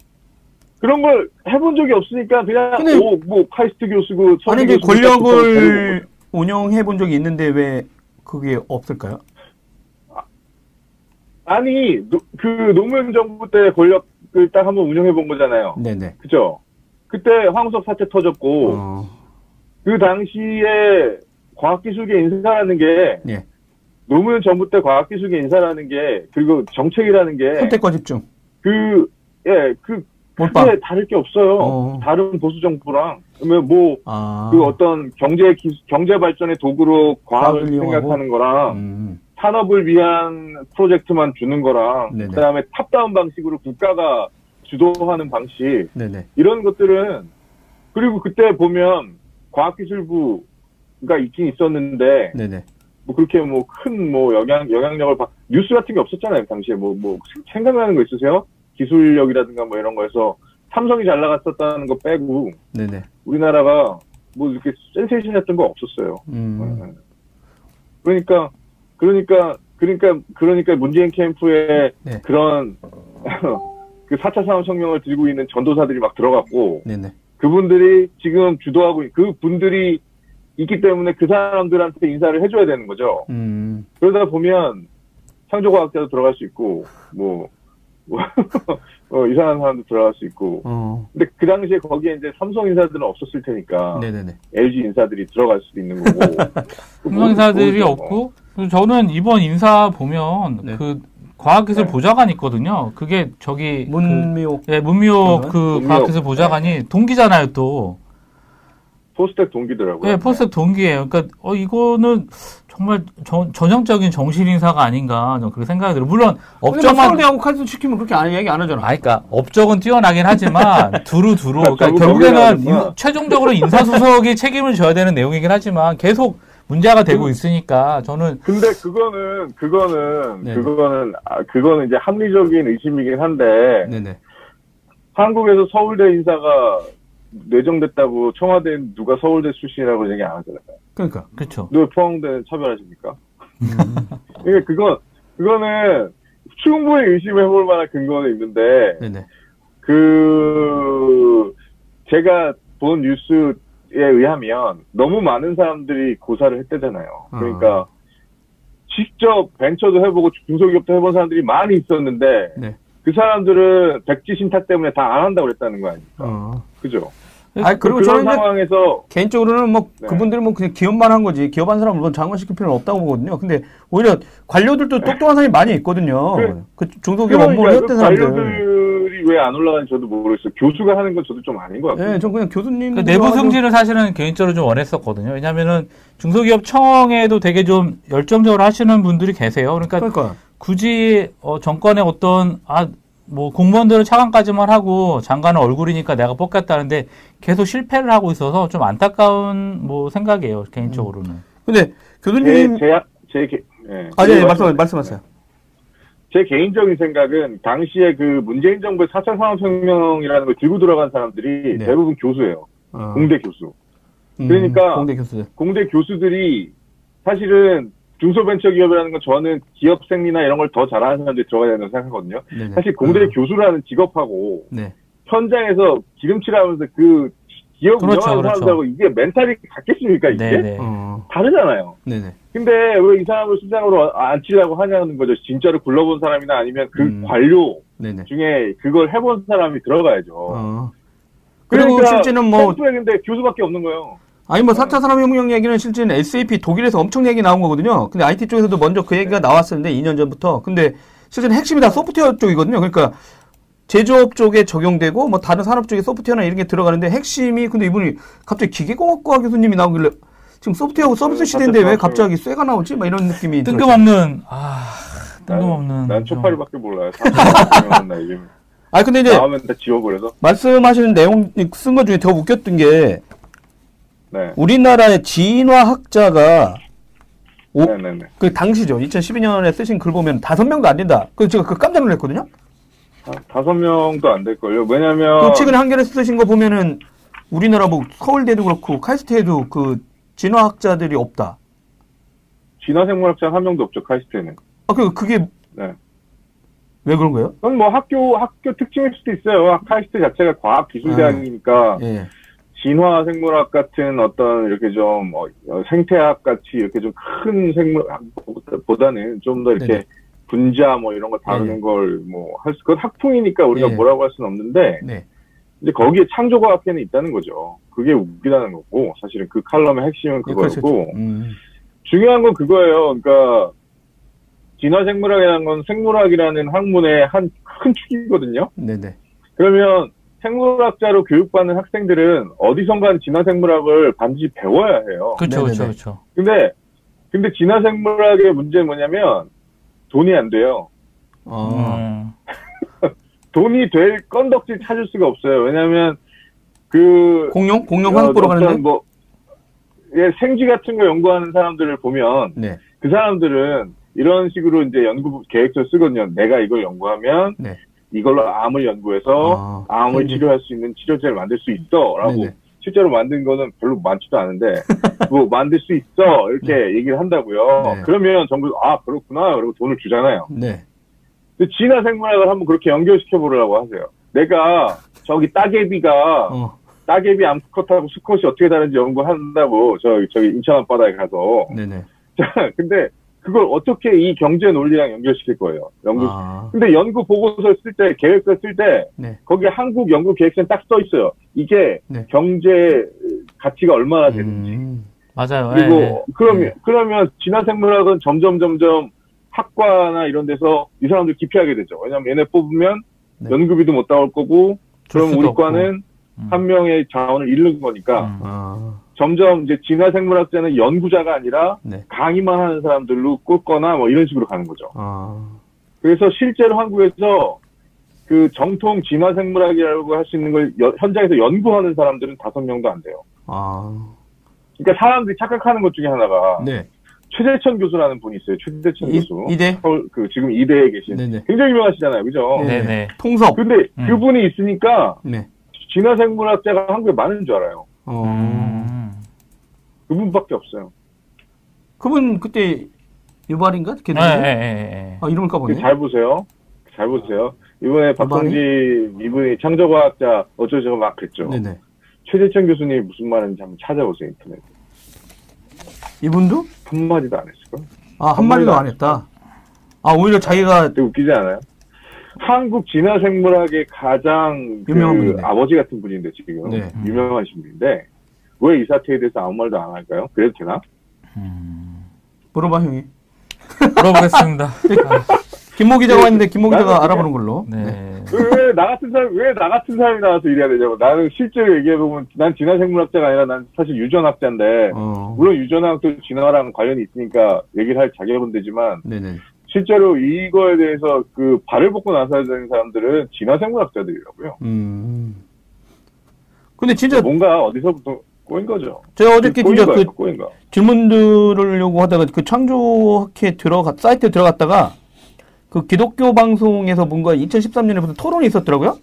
그런 걸 해본 적이 없으니까 그냥 근데- 오, 뭐 카이스트 교수고 아니, 이게 교수고 데리고 온 권력을. 운영해 본 적이 있는데 왜 그게 없을까요? 아니 노- 그 노무현 정부 때 권력을 딱 한번 운영해 본 거잖아요. 네네. 그죠? 그때 황우석 사태 터졌고 어. 그 당시에 과학기술계 인사라는 게 예. 노무현 정부 때 과학기술계 인사라는 게 그리고 정책이라는 게 선택과 집중. 그 예, 그 몰빵. 크게 다를 게 없어요. 어. 다른 보수 정부랑 그러면 뭐 아. 그 어떤 경제 기 경제 발전의 도구로 과학을? 생각하는 거랑 음. 산업을 위한 프로젝트만 주는 거랑 네네. 그다음에 top-down 방식으로 국가가 주도하는 방식 네네. 이런 것들은 그리고 그때 보면 과학기술부가 있긴 있었는데 네네. 뭐 그렇게 뭐 큰뭐 영향 영향력을 바, 뉴스 같은 게 없었잖아요 그 당시에 뭐뭐 생각나는 거 있으세요? 기술력이라든가 뭐 이런 거에서 삼성이 잘 나갔었다는 거 빼고 네네. 우리나라가 뭐 이렇게 센세이션했던 거 없었어요. 음. 네. 그러니까 그러니까 그러니까 그러니까 문재인 캠프에 네. 그런 그 4차 산업 혁명을 들고 있는 전도사들이 막 들어갔고 네네. 그분들이 지금 주도하고 있- 그 분들이 있기 때문에 그 사람들한테 인사를 해줘야 되는 거죠. 음. 그러다 보면 창조과학자도 들어갈 수 있고 뭐, 뭐 어, 이상한 사람도 들어갈 수 있고 어. 근데 그 당시에 거기에 이제 삼성 인사들은 없었을 테니까 네네네. LG 인사들이 들어갈 수도 있는 거고 삼성 인사들이 모르죠, 뭐. 없고 저는 이번 인사 보면 네. 그 과학기술 네. 보좌관 있거든요. 그게 저기 문미옥. 그, 예, 문미옥 보좌관? 그 문미옥. 과학기술 보좌관이 동기잖아요, 또. 포스텍 동기더라고요. 예, 포스텍 동기예요. 그러니까 어 이거는 정말 전, 전형적인 정실 인사가 아닌가 저는 그렇게 생각이 들어요. 물론 업적만 서울대하고 칼스 시키면 그렇게 안 얘기 안 하잖아. 아, 그러니까 업적은 뛰어나긴 하지만 두루 두루. 그러니까 결국 결국에는 인- 최종적으로 인사수석이 책임을 져야 되는 내용이긴 하지만 계속 문제가 되고 있으니까 저는 근데 그거는 그거는 네. 그거는 아, 그거는 이제 합리적인 의심이긴 한데 네네. 한국에서 서울대 인사가 내정됐다고 청와대 누가 서울대 출신이라고 얘기 안 하잖아요. 그러니까. 그렇죠. 너 포항대 차별하십니까? 음. 그러니까 그거 그거는 충분히 의심해 볼 만한 근거는 있는데 네네. 그 제가 본 뉴스에 의하면 너무 많은 사람들이 고사를 했대잖아요. 그러니까 직접 벤처도 해보고 중소기업도 해본 사람들이 많이 있었는데 네. 그 사람들은 백지 신탁 때문에 다 안 한다고 그랬다는 거 아닙니까? 어. 그죠? 아 그리고 저는 상황에서 개인적으로는 뭐 네. 그분들은 뭐 그냥 기업만 한 거지 기업한 사람을 물론 장관시킬 필요는 없다고 보거든요. 근데 오히려 관료들도 똑똑한 사람이 많이 있거든요. 그- 그 중소기업 업무를 했던 그 사람들. 관료들이 왜 안 올라가는지 저도 모르겠어요. 교수가 하는 건 저도 좀 아닌 것 같아요. 예, 전 그냥 교수님 그 내부 승진을 사실은 개인적으로 좀 원했었거든요. 왜냐면은 중소기업 청에도 되게 좀 열정적으로 하시는 분들이 계세요. 그러니까 그러니까 굳이 어, 정권의 어떤 아 뭐 공무원들은 차관까지만 하고 장관은 얼굴이니까 내가 뽑겠다는데 계속 실패를 하고 있어서 좀 안타까운 뭐 생각이에요 개인적으로는. 근데 제, 교수님 제, 제, 개- 예. 아, 네, 말씀 말씀하세요. 제 개인적인 생각은 당시에 그 문재인 정부의 4차 산업혁명이라는 걸 들고 들어간 사람들이 네. 대부분 교수예요. 어, 공대 교수. 음, 그러니까 공대 교수들. 공대 교수들이 사실은 중소벤처기업이라는 건 저는 기업 생리나 이런 걸 더 잘하는 사람들이 들어가야 된다고 생각하거든요. 네네. 사실 공대 어, 교수라는 직업하고 네. 현장에서 기름칠하면서 그 기업 그렇죠, 운영하는 그렇죠. 사람들하고 이게 멘탈이 같겠습니까 이게? 네네. 어, 다르잖아요. 네네. 근데 왜 이 사람을 수장으로 앉히려고 하냐는 거죠. 진짜로 굴러본 사람이나 아니면 그 음. 관료 네네. 중에 그걸 해본 사람이 들어가야죠. 어. 그리고 그러니까 실제는 뭐 근데 교수밖에 없는 거예요. 아니 뭐 4차 산업혁명 얘기는 실제는 SAP 독일에서 엄청 얘기 나온 거거든요. 근데 IT 쪽에서도 먼저 그 얘기가 나왔었는데 2년 전부터. 근데 실제는 핵심이 다 소프트웨어 쪽이거든요. 그러니까 제조업 쪽에 적용되고 뭐 다른 산업 쪽에 소프트웨어나 이런 게 들어가는데 핵심이 근데 이분이 갑자기 기계공학과 교수님이 나오길래 지금 소프트웨어 서비스 시대인데 왜 갑자기 쇠가 나오지? 막 이런 느낌이 뜬금없는 아 뜬금없는 난 초파리밖에 몰라요. 아 근데 이제 나오면 다 지워버려서. 말씀하시는 내용 쓴 것 중에 더 웃겼던 게 네. 우리나라의 진화학자가 오, 네네네. 그 당시죠. 2012년에 쓰신 글 보면 다섯 명도 안 된다. 그 제가 그 깜짝 놀랐거든요. 다섯 명도 안 될 걸요. 왜냐면. 그 최근에 한겨레 쓰신 거 보면은 우리나라 뭐 서울대도 그렇고 카이스트에도 그 진화학자들이 없다. 진화생물학자 한 명도 없죠, 카이스트에는. 아, 그, 그게. 네. 왜 그런 거예요? 그건 뭐 학교, 학교 특징일 수도 있어요. 카이스트 자체가 과학기술대학이니까. 아, 예. 진화 생물학 같은 어떤 이렇게 좀 어, 생태학 같이 이렇게 좀 큰 생물보다는 좀 더 이렇게 네네. 분자 뭐 이런 거 다루는 네. 걸뭐 할 수, 그건 학풍이니까 우리가 네. 뭐라고 할 수는 없는데 네. 이제 거기에 창조과학회는 있다는 거죠. 그게 웃기다는 거고 사실은 그 칼럼의 핵심은 네, 그거고 그렇죠. 음. 중요한 건 그거예요. 그러니까 진화 생물학이라는 건 생물학이라는 학문의 한 큰 축이거든요. 네네. 그러면 생물학자로 교육받는 학생들은 어디선가 진화생물학을 반드시 배워야 해요. 그렇죠, 그렇죠, 그렇죠. 근데 근데 진화생물학의 문제는 뭐냐면 돈이 안 돼요. 어. 돈이 될 건덕지 찾을 수가 없어요. 왜냐하면 그 공룡 공룡 환 보러 가는데 뭐 예, 생쥐 같은 거 연구하는 사람들을 보면 네. 그 사람들은 이런 식으로 이제 연구 계획서 쓰거든요. 내가 이걸 연구하면 네. 이걸로 암을 연구해서 아, 암을 생쥐. 치료할 수 있는 치료제를 만들 수 있어라고 네네. 실제로 만든 거는 별로 많지도 않은데 뭐 만들 수 있어 이렇게 네. 얘기를 한다고요. 네. 그러면 정부 아 그렇구나 그리고 돈을 주잖아요. 네. 진화 생물학을 한번 그렇게 연결시켜 보려고 하세요. 내가 저기 따개비가 어. 따개비 암컷하고 수컷이 어떻게 다른지 연구한다고 저 저기 인천 앞바다에 가서. 네네. 자 근데 그걸 어떻게 이 경제 논리랑 연결시킬 거예요. 연구. 아. 근데 연구 보고서 쓸 때, 계획서 쓸때 네. 거기에 한국 연구 계획서는 딱 써 있어요. 이게 네. 경제 가치가 얼마나 되는지. 음. 맞아요. 그리고 네. 그러면 네. 그러면 진화생물학은 점점 점점 학과나 이런 데서 이 사람들 기피하게 되죠. 왜냐하면 얘네 뽑으면 네. 연구비도 못 나올 거고, 그럼 우리 과는 음. 한 명의 자원을 잃는 거니까. 음. 아. 점점 이제 진화 생물학자는 연구자가 아니라 네. 강의만 하는 사람들로 꽂거나 뭐 이런 식으로 가는 거죠. 아. 그래서 실제로 한국에서 그 정통 진화 생물학이라고 할 수 있는 걸 여, 현장에서 연구하는 사람들은 다섯 명도 안 돼요. 아. 그러니까 사람들이 착각하는 것 중에 하나가 네. 최재천 교수라는 분이 있어요. 최재천 이, 교수. 이대? 서울, 그, 지금 이대에 계신. 네네. 굉장히 유명하시잖아요. 그죠? 네네. 통섭. 근데 음. 그분이 있으니까. 네. 진화생물학자가 한국에 많은 줄 알아요. 어. 음. 그분밖에 없어요. 그분 그때 유발인가? 걔 네, 네, 네, 네. 아, 이름을 까보네. 잘 보세요. 잘 보세요. 이번에 박성지 이분이 창조과학자 어쩌저쩌고 막 했죠. 네네. 최재천 교수님이 무슨 말인지 한번 찾아보세요 인터넷. 이분도 한마디도 안 했을까? 아 한마디도 안 했다. 아 오히려 자기가 되게 웃기지 않아요? 한국 진화 생물학의 가장 그 유명한 그 아버지 같은 분인데 지금 네. 유명하신 분인데 왜 이 사태에 대해서 아무 말도 안 할까요? 그래도 되나? 음... 물어봐 형이. 물어보겠습니다. 김모 기자가 왔는데 김모 기자가 알아보는 걸로. 네. 네. 왜나 같은 사람 왜 나 같은 사람이 나와서 이래야 되냐고. 나는 실제로 얘기해 보면 난 진화 생물학자가 아니라 난 사실 유전학자인데 어. 물론 유전학도 진화랑 관련이 있으니까 얘기를 할 자격은 되지만 네네. 실제로 이거에 대해서 그 발을 벗고 나서야 되는 사람들은 진화 생물학자들이라고요. 음. 근데 진짜 뭔가 어디서부터 꼬인 거죠. 제가 어저께 진짜 그 질문 들으려고 하다가 그 창조학회 들어가 사이트에 들어갔다가 그 기독교 방송에서 뭔가 2013년에 무슨 토론이 있었더라고요.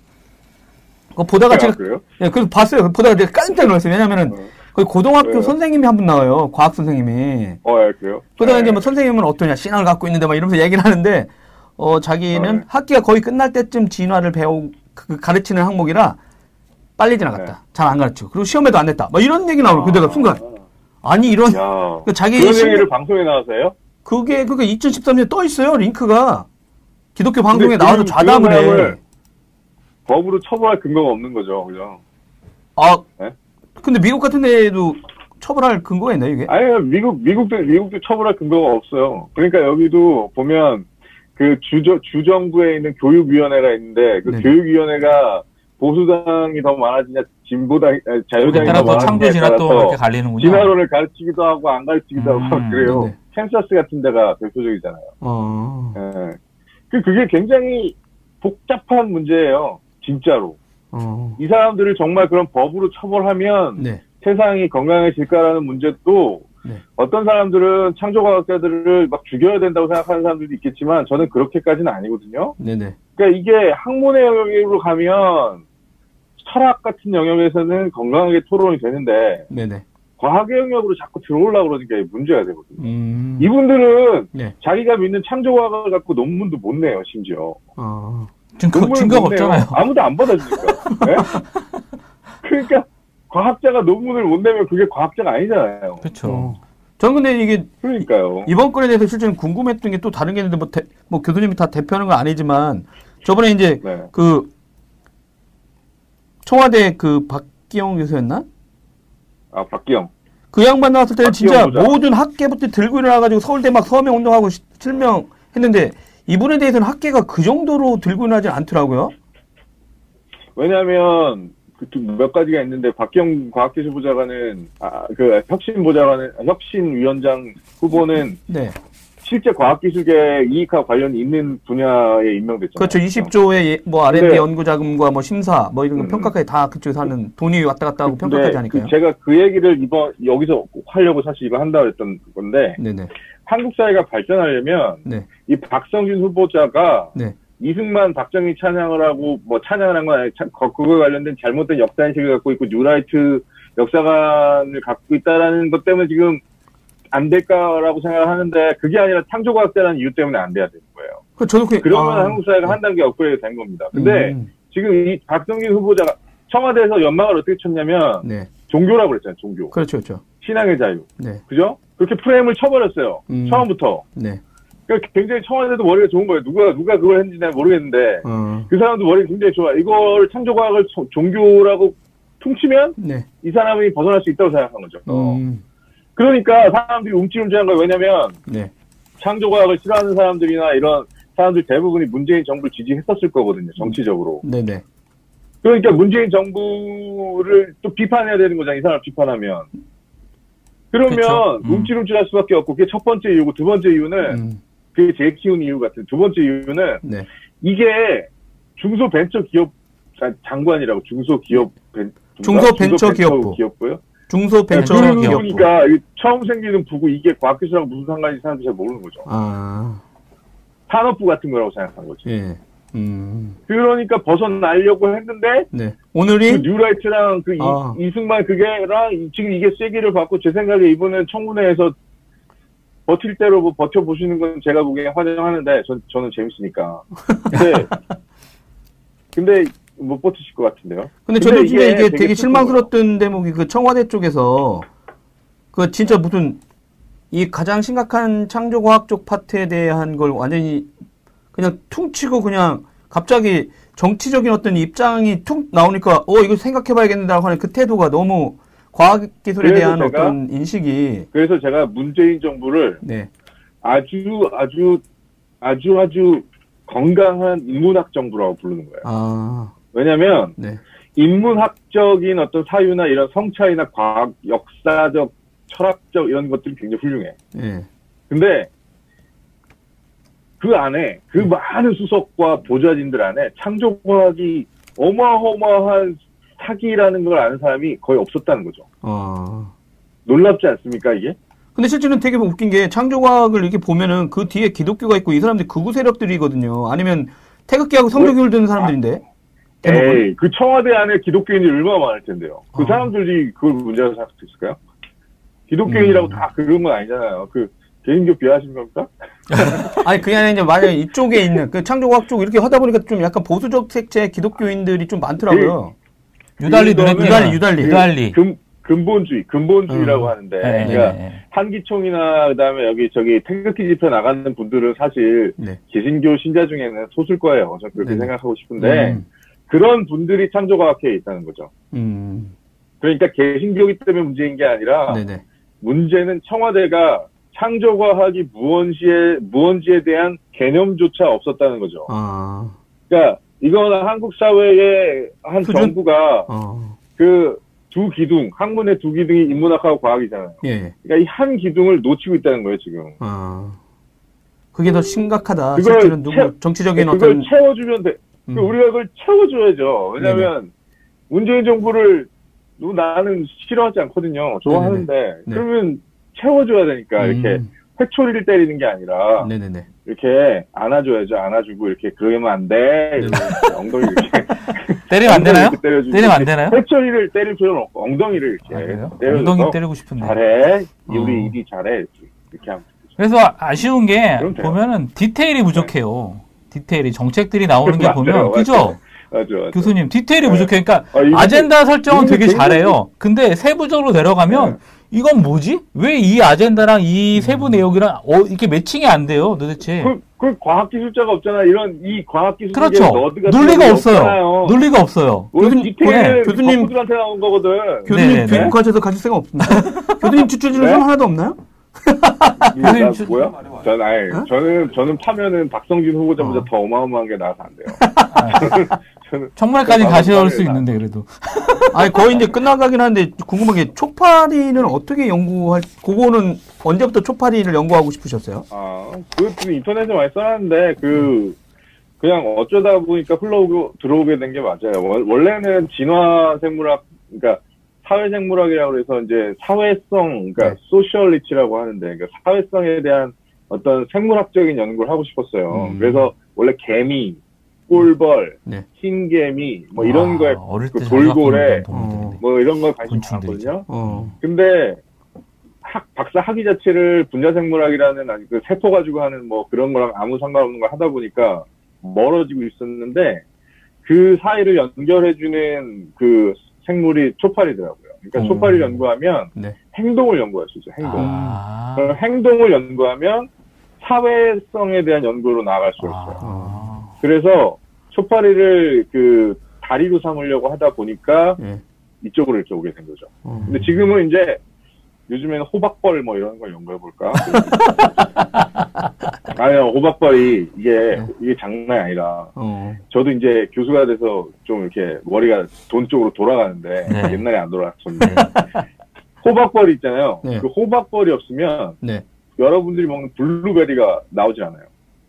그거 보다가 아, 제가 그래요? 예, 그래서 봤어요. 보다가 제가 깜짝 놀랐어요. 왜냐면은 어. 그 고등학교 네. 선생님이 한 분 나와요. 과학 선생님이. 어, 예, 그래요? 그러다가 네. 이제 뭐 선생님은 어떠냐 신앙을 갖고 있는데 막 이러면서 얘기를 하는데 어 자기는 네. 학기가 거의 끝날 때쯤 진화를 배우 그 가르치는 항목이라 빨리 지나갔다. 네. 잘안 가르치고. 그리고 시험에도 안 냈다. 뭐 이런 얘기 나오고, 아. 그때가 순간. 아니, 이런. 그 자기. 그런 얘기를 방송에 나와서요? 그게, 그게 2013년에 떠 있어요, 링크가. 기독교 방송에 나와서 좌담을 해. 법으로 처벌할 근거가 없는 거죠, 그죠? 아. 네? 근데 미국 같은 데에도 처벌할 근거가 있나요, 이게? 아니, 미국, 미국도, 미국도 처벌할 근거가 없어요. 그러니까 여기도 보면, 그 주저, 주정부에 있는 교육위원회가 있는데 그 네. 교육위원회가 보수당이 더 많아지냐 진보당 자유당이 더또 많아지냐에 창조 진화 또 이렇게 갈리는군요. 진화론을 가르치기도 하고 안 가르치기도 음, 하고 그래요. 네네. 캔서스 같은 데가 대표적이잖아요. 어, 예. 그 그게 굉장히 복잡한 문제예요. 진짜로. 어, 이 사람들을 정말 그런 법으로 처벌하면 네, 세상이 건강해질까라는 문제도 네. 어떤 사람들은 창조과학자들을 막 죽여야 된다고 생각하는 사람들도 있겠지만 저는 그렇게까지는 아니거든요. 네네, 그러니까 이게 학문의 영역으로 가면 철학 같은 영역에서는 건강하게 토론이 되는데 네네. 과학의 영역으로 자꾸 들어오려고 그러니까 문제가 되거든요. 음, 이분들은 네. 자기가 믿는 창조과학을 갖고 논문도 못 내요, 심지어. 어, 증거, 증거가. 없잖아요. 아무도 안 받아주니까. 네? 그러니까 과학자가 논문을 못 내면 그게 과학자가 아니잖아요. 그렇죠. 어. 저는 근데 이게 그러니까요. 이번 건에 대해서 실제로 궁금했던 게 또 다른 게 있는데 뭐, 대- 뭐 교수님이 다 대표하는 건 아니지만 저번에 이제 네. 그 청와대 그 박기영 교수였나? 아, 박기영. 그 양반 나왔을 때는 진짜. 모든 학계부터 들고 일어나가지고 서울대 막 서명 운동하고 시- 실명 했는데 이분에 대해서는 학계가 그 정도로 들고 일어나지 않더라고요. 왜냐하면 그몇 가지가 있는데 박기영 과학기술보좌관은 아, 그 혁신보좌관은 혁신위원장 후보는 네. 실제 과학기술계 이익과 관련이 있는 분야에 임명됐잖아요. 그렇죠. 20조의 뭐 R&D 연구 자금과 뭐 심사 뭐 이런 거 음. 평가까지 다 그쪽에서 하는 돈이 왔다 갔다 하고 평가까지 하니까요. 그 제가 그 얘기를 이번 여기서 꼭 하려고 사실 이거 한다고 했던 건데 네네. 한국 사회가 발전하려면 네. 이 박성진 후보자가 네. 이승만 박정희 찬양을 하고 뭐 찬양을 한 건 아니 차- 거- 그거에 관련된 잘못된 역사인식을 갖고 있고 뉴라이트 역사관을 갖고 있다라는 것 때문에 지금 안 될까라고 생각을 하는데 그게 아니라 창조과학자라는 이유 때문에 안 돼야 되는 거예요. 그 저도 그 그러면 아, 한국 사회가 한 단계 업그레이드 된 겁니다. 근데 음, 지금 이 박성진 후보자가 청와대에서 연막을 어떻게 쳤냐면 네. 종교라고 그랬잖아요. 종교. 그렇죠, 그렇죠. 신앙의 자유. 네. 그죠? 그렇게 프레임을 쳐버렸어요. 음. 처음부터. 네. 그러니까 굉장히 청와대도 머리가 좋은 거예요. 누가 누가 그걸 했는지 는 모르겠는데 어. 그 사람도 머리가 굉장히 좋아. 이걸 창조과학을 소- 종교라고 퉁치면 네. 이 사람이 벗어날 수 있다고 생각한 거죠. 음. 그러니까 사람들이 움찔움찔한 거예요. 왜냐면 네. 창조과학을 싫어하는 사람들이나 이런 사람들 대부분이 문재인 정부를 지지했었을 거거든요. 정치적으로. 네네. 그러니까 문재인 정부를 또 비판해야 되는 거잖아요. 이 사람을 비판하면. 그러면 그쵸. 음. 움찔움찔할 수밖에 없고 그게 첫 번째 이유고 두 번째 이유는 음. 그게 제일 키운 이유 같은 두 번째 이유는 네. 이게 중소벤처기업 아, 장관이라고 중소기업 벤, 중소벤처기업부. 기업부요? 중소벤처 네, 이 처음 생기는 부고 이게 과학기술하고 무슨 상관인지 사람들이 잘 모르는 거죠. 아. 산업부 같은 거라고 생각한 거죠. 예. 음. 그러니까 벗어나려고 했는데 네. 그 오늘이 뉴라이트랑 그 이, 아. 이 승만 그게랑 이- 지금 이게 쐐기를 받고 제 생각에 이번엔 청문회에서 버틸 대로 뭐 버텨보시는 건 제가 보기엔 환영하는데 전, 저는 재밌으니까. 근데, 근데 못 버티실 것 같은데요. 근데 근데 저도 진짜 이게 되게 되게 실망스러웠던 대목이 그 청와대 쪽에서 그 진짜 무슨 이 가장 심각한 창조과학 쪽 파트에 대한 걸 완전히 그냥 퉁치고 그냥 갑자기 정치적인 어떤 입장이 툭 나오니까 어 이거 생각해봐야겠다고 하는 그 태도가 너무 과학기술에 대한 제가- 어떤 인식이 그래서 제가 문재인 정부를 네 아주 아주 아주 아주 건강한 인문학 정부라고 부르는 거예요. 아, 왜냐하면 네. 인문학적인 어떤 사유나 이런 성차이나 과학, 역사적, 철학적 이런 것들이 굉장히 훌륭해. 예. 근데 그 안에 그 많은 수석과 보좌진들 안에 창조과학이 어마어마한 사기라는 걸 아는 사람이 거의 없었다는 거죠. 어. 놀랍지 않습니까 이게? 근데 실제는 되게 웃긴 게 창조과학을 이렇게 보면은 그 뒤에 기독교가 있고 이 사람들이 극우 세력들이거든요. 아니면 태극기하고 성조교를 드는 사람들인데. 대부분. 에이 그 청와대 안에 기독교인이 얼마나 많을 텐데요. 그 아. 사람들이 그걸 문제라고 생각할 수 있을까요? 기독교인이라고 음. 다 그런 건 아니잖아요. 그 개인교 비하하신 겁니까? 아니 아니라 이제 만약에 이쪽에 있는 그 창조과학 쪽 이렇게 하다 보니까 좀 약간 보수적 색채 기독교인들이 좀 많더라고요. 유달리 눈에 유달리, 유달리. 유달리. 금, 근본주의, 근본주의라고 음. 하는데, 네, 그러니까 네, 네. 한기총이나 그다음에 여기 저기 태극기 집회 나가는 분들은 사실 네. 개신교 신자 중에는 소수일 거예요. 저는 그렇게 네네. 생각하고 싶은데 음. 그런 분들이 창조과학회에 있다는 거죠. 음. 그러니까 개신교기 때문에 문제인 게 아니라 네네. 문제는 청와대가 창조과학이 무언지에 무언지에 대한 개념조차 없었다는 거죠. 아. 그러니까 이거는 한국 사회의 한 수준? 정부가 어. 그두 기둥, 학문의 두 기둥이 인문학하고 과학이잖아요. 예. 그러니까 이 한 기둥을 놓치고 있다는 거예요, 지금. 아. 그게 더 심각하다. 그걸 실제는 누구 채- 정치적인 그걸 어떤 채워주면 돼. 음. 그 우리가 그걸 채워줘야죠. 왜냐면 문재인 정부를 누- 나는 싫어하지 않거든요. 좋아하는데 네. 그러면 채워줘야 되니까 이렇게 음. 회초리를 때리는 게 아니라 네네네. 이렇게 안아줘야죠. 안아주고 이렇게 그러면 안 돼. 이렇게 엉덩이 이렇게 때리면 안 되나요? 이렇게 때려주고 때리면 안 되나요? 회초리를 때릴 필요는 없고 엉덩이를 이렇게 아, 그래요? 때려줘서 엉덩이 때리고 싶은데. 잘해. 어. 우리 일이 잘해. 이렇게, 이렇게 하면 그래서 아쉬운 게. 보면은 디테일이 부족해요. 디테일이 정책들이 나오는 게 맞아요, 보면 맞아요. 그죠? 맞아, 맞아. 교수님 디테일이 네. 부족해. 그러니까 아, 아젠다 설정은 되게 잘해요. 근데 세부적으로 내려가면 네. 이건 뭐지? 왜 이 아젠다랑 이 세부 내용이랑 어, 이렇게 매칭이 안 돼요, 도대체. 그, 그 과학기술자가 없잖아. 이런 이 과학기술계 그렇죠. 너드가 논리가 없어요. 없잖아요. 논리가 없어요. 오늘 교수님, 디테일은 네, 교수님- 교수님한테 나온 거거든. 교수님 네네네. 교육과제도 가질 생각 없습니다. 교수님 추천주는 네? 하나도 없나요? 나 주- 뭐야? 전 아예 어? 저는 저는 파면은 박성진 후보자보다 어. 더 어마어마한 게 나와서 안 돼요. 저는 그러니까 가실 수 있는데 그래도. 아니 거의 이제 끝나가긴 하는데 궁금한 게 초파리는 어떻게 연구할? 그거는 언제부터 초파리를 연구하고 싶으셨어요? 아 그것도 인터넷에 많이 써놨는데 그 그냥 어쩌다 보니까 흘러오고 들어오게 된 게 맞아요. 원- 원래는 진화 생물학 그러니까 사회생물학이라고 해서 이제 사회성 그러니까 네. 소셜리티라고 하는데 그러니까 사회성에 대한 어떤 생물학적인 연구를 하고 싶었어요. 음. 그래서 원래 개미, 꿀벌, 네. 흰개미 뭐 이런 아, 거에 그때 돌고래, 동물들인데. 뭐 이런 거에 관심 곤충들이죠. 많거든요. 어. 근데 학 박사 학위 자체를 분자생물학이라는 아니 그 세포 가지고 하는 뭐 그런 거랑 아무 상관없는 걸 하다 보니까 멀어지고 있었는데 그 사이를 연결해주는 그 생물이 초파리더라고요. 그러니까 음. 초파리를 연구하면 네. 행동을 연구할 수 있어요. 행동. 아. 그럼 행동을 연구하면 사회성에 대한 연구로 나아갈 수 있어요. 아. 그래서 초파리를 그 다리로 삼으려고 하다 보니까 예. 이쪽으로 이렇게 오게 된 거죠. 어. 근데 지금은 이제 요즘에는 호박벌 뭐 이런 걸 연구해 볼까? 아니요, 호박벌이 이게 네. 이게 장난이 아니라 어. 저도 이제 교수가 돼서 좀 이렇게 머리가 돈 쪽으로 돌아가는데 네. 옛날에 안 돌아갔었는데 호박벌이 있잖아요. 네. 그 호박벌이 없으면 네. 여러분들이 먹는 블루베리가 나오지 않아요.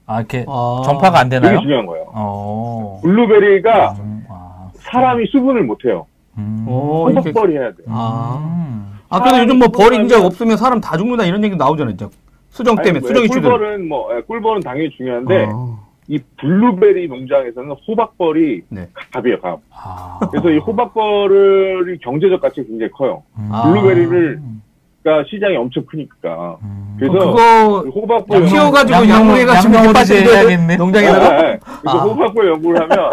아, 이렇게 아. 전파가 안 되게 되나요? 중요한 거예요. 어. 블루베리가 음, 아. 사람이 수분을 못 해요. 음. 어. 호박벌이 해야 돼. 아. 음. 아, 근데 요즘 뭐 벌이 이제 없으면 사람 다 죽는다 이런 얘기 나오잖아요. 이제. 수정 아니, 때문에 뭐, 수정 이슈들. 꿀벌은 뭐 예, 꿀벌은 당연히 중요한데 어. 이 블루베리 농장에서는 호박벌이 네. 갑이에요, 갑. 아. 그래서 이 호박벌이 경제적 가치가 굉장히 커요. 음. 아. 블루베리를 그러니까 시장이 엄청 크니까. 음. 그래서 그거 이 호박벌 키워가지고 양봉해가지고 해야겠네. 농장에다가. 네, 네. 그래서 아. 호박벌 연구를 하면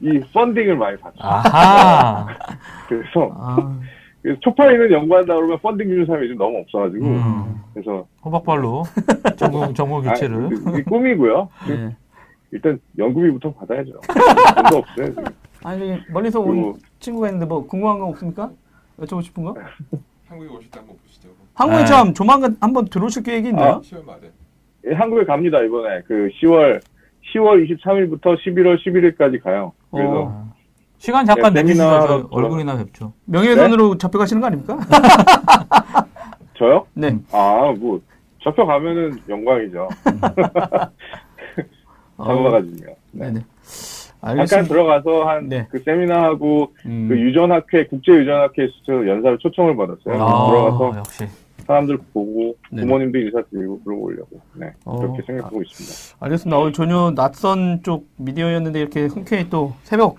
이 펀딩을 많이 받죠. 아하. 그래서, 아, 그래서 초파리는 연구한다 그러면 펀딩 주는 사람이 요즘 너무 없어가지고 음. 그래서 호박발로 정보 정보 아, 교체를. 이게 꿈이고요. 네. 일단 연구비부터 받아야죠. 돈도 없어요. 지금. 아니 멀리서 온 그리고 친구가 있는데 뭐 궁금한 거 없습니까? 여쭤보고 싶은 거? 한국에 오실 때 한번 보시죠. 한국에 네. 참 조만간 한번 들어오실 계획이 있나요? 10월 말에. 예, 한국에 갑니다 이번에 그 10월 10월 23일부터 11월 11일까지 가요. 그래서 어. 시간 잠깐 네, 내주시면 얼굴이나 뵙죠. 명예훼손으로 잡혀가시는 거 아닙니까? 저요? 네. 아 뭐 잡혀가면은 영광이죠. 잡아가지고요. 네. 네네. 잠깐 알겠습니다. 들어가서 한 네. 그 세미나하고 음. 그 유전학회 국제 유전학회 연사를 초청을 받았어요. 아, 들어가서 역시. 사람들 보고 네네. 부모님도 인사드리고 그러고 오려고 네 어. 그렇게 생각하고 있습니다. 알겠습니다. 오늘 전혀 낯선 쪽 미디어였는데 이렇게 흔쾌히 또 새벽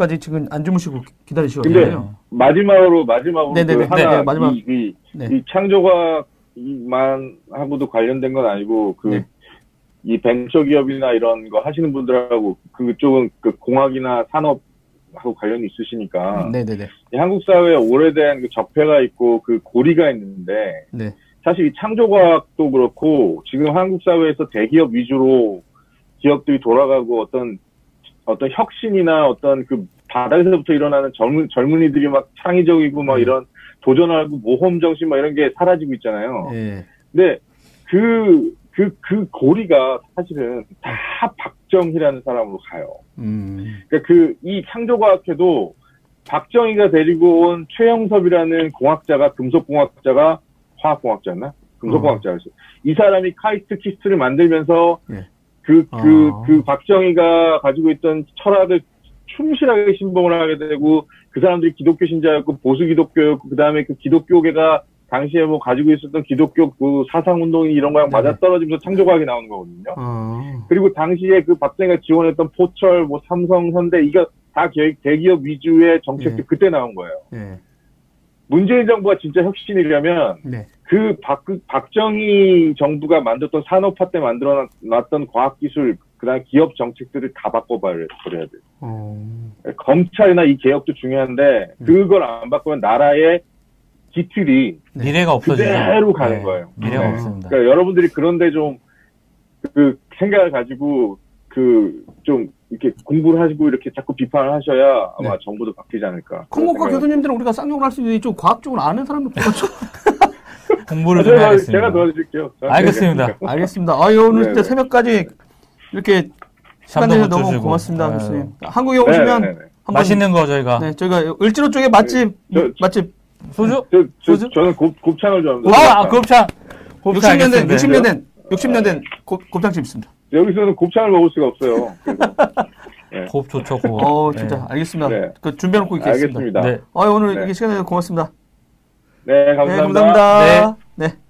까지 지금 안 주무시고 기다리시거든요. 근데 마지막으로 마지막으로 네네네. 그 하나 네, 마지막. 이, 이, 네. 이 창조과만 하고도 관련된 건 아니고 그 네. 이 벤처 기업이나 이런 거 하시는 분들하고 그쪽은 그 공학이나 산업하고 관련이 있으시니까 네네네. 이 한국 사회에 오래된 그 적폐가 있고 그 고리가 있는데 네. 사실 이 창조과학도 그렇고 지금 한국 사회에서 대기업 위주로 기업들이 돌아가고 어떤 어떤 혁신이나 어떤 그 바닥에서부터 일어나는 젊은 젊은이들이 막 창의적이고 막 네. 이런 도전하고 모험 정신 막 이런 게 사라지고 있잖아요. 예. 근데 그, 그, 그 고리가 사실은 다 박정희라는 사람으로 가요. 음. 그러니까 그, 이 창조과학회도 박정희가 데리고 온 최영섭이라는 공학자가, 금속공학자가, 화학공학자였나? 금속공학자였어. 이 사람이 카이스트 키스트를 만들면서 예. 그, 그, 아. 그 박정희가 가지고 있던 철학을 충실하게 신봉을 하게 되고 그 사람들이 기독교 신자였고 보수 기독교였고 그 다음에 그 기독교계가 당시에 뭐 가지고 있었던 기독교 그 사상 운동이 이런 거랑 네네. 맞아 떨어지면서 창조과학이 나오는 거거든요. 어. 그리고 당시에 그 박정희가 지원했던 포철, 뭐 삼성, 현대 이거 다 기- 대기업 위주의 정책들 예. 그때 나온 거예요. 예. 문재인 정부가 진짜 혁신이려면 네. 그 박, 박정희 정부가 만들었던 산업화 때 만들어 놨던 과학기술, 그 다음에 기업 정책들을 다 바꿔버려야 돼요. 어. 검찰이나 이 개혁도 중요한데, 음. 그걸 안 바꾸면 나라의 기틀이 네. 미래가 없어지죠. 그대로 가는 네, 거예요. 미래가 네. 없습니다. 그러니까 여러분들이 그런데 좀, 그, 생각을 가지고, 그, 좀, 이렇게 공부를 하시고 이렇게 자꾸 비판을 하셔야 아마 네. 정부도 바뀌지 않을까. 생각을 교수님들은 우리가 쌍욕을 할수 있는데 좀 과학적으로 아는 사람들 보죠. 공부를 좀 제가, 해야겠습니다. 제가 도와드릴게요. 알겠습니다. 알겠습니다. 아유 오늘 네, 진짜 네. 새벽까지 이렇게 시간 내서 못 너무 주시고. 고맙습니다. 교수님. 한국에 오시면 네, 네, 네. 한번 맛있는 거 저희가 네, 저희가 을지로 쪽에 맛집 저- 맛집 소주? 저, 저, 소주? 저는 곱, 곱창을 좋아합니다. 와, 곱창. 곱창. 곱창 60년 된 알겠습니다. 60년 된 60년 된 곱- 곱창집 있습니다. 여기서는 곱창을 먹을 수가 없어요. 그래서. 곱 좋죠, 곱. 어, 진짜 알겠습니다. 네. 그 준비해 놓고 있겠습니다. 알겠습니다. 네. 아, 오늘 네. 이게 시간 내서 고맙습니다. 네, 네, 감사합니다. 감사합니다. 네.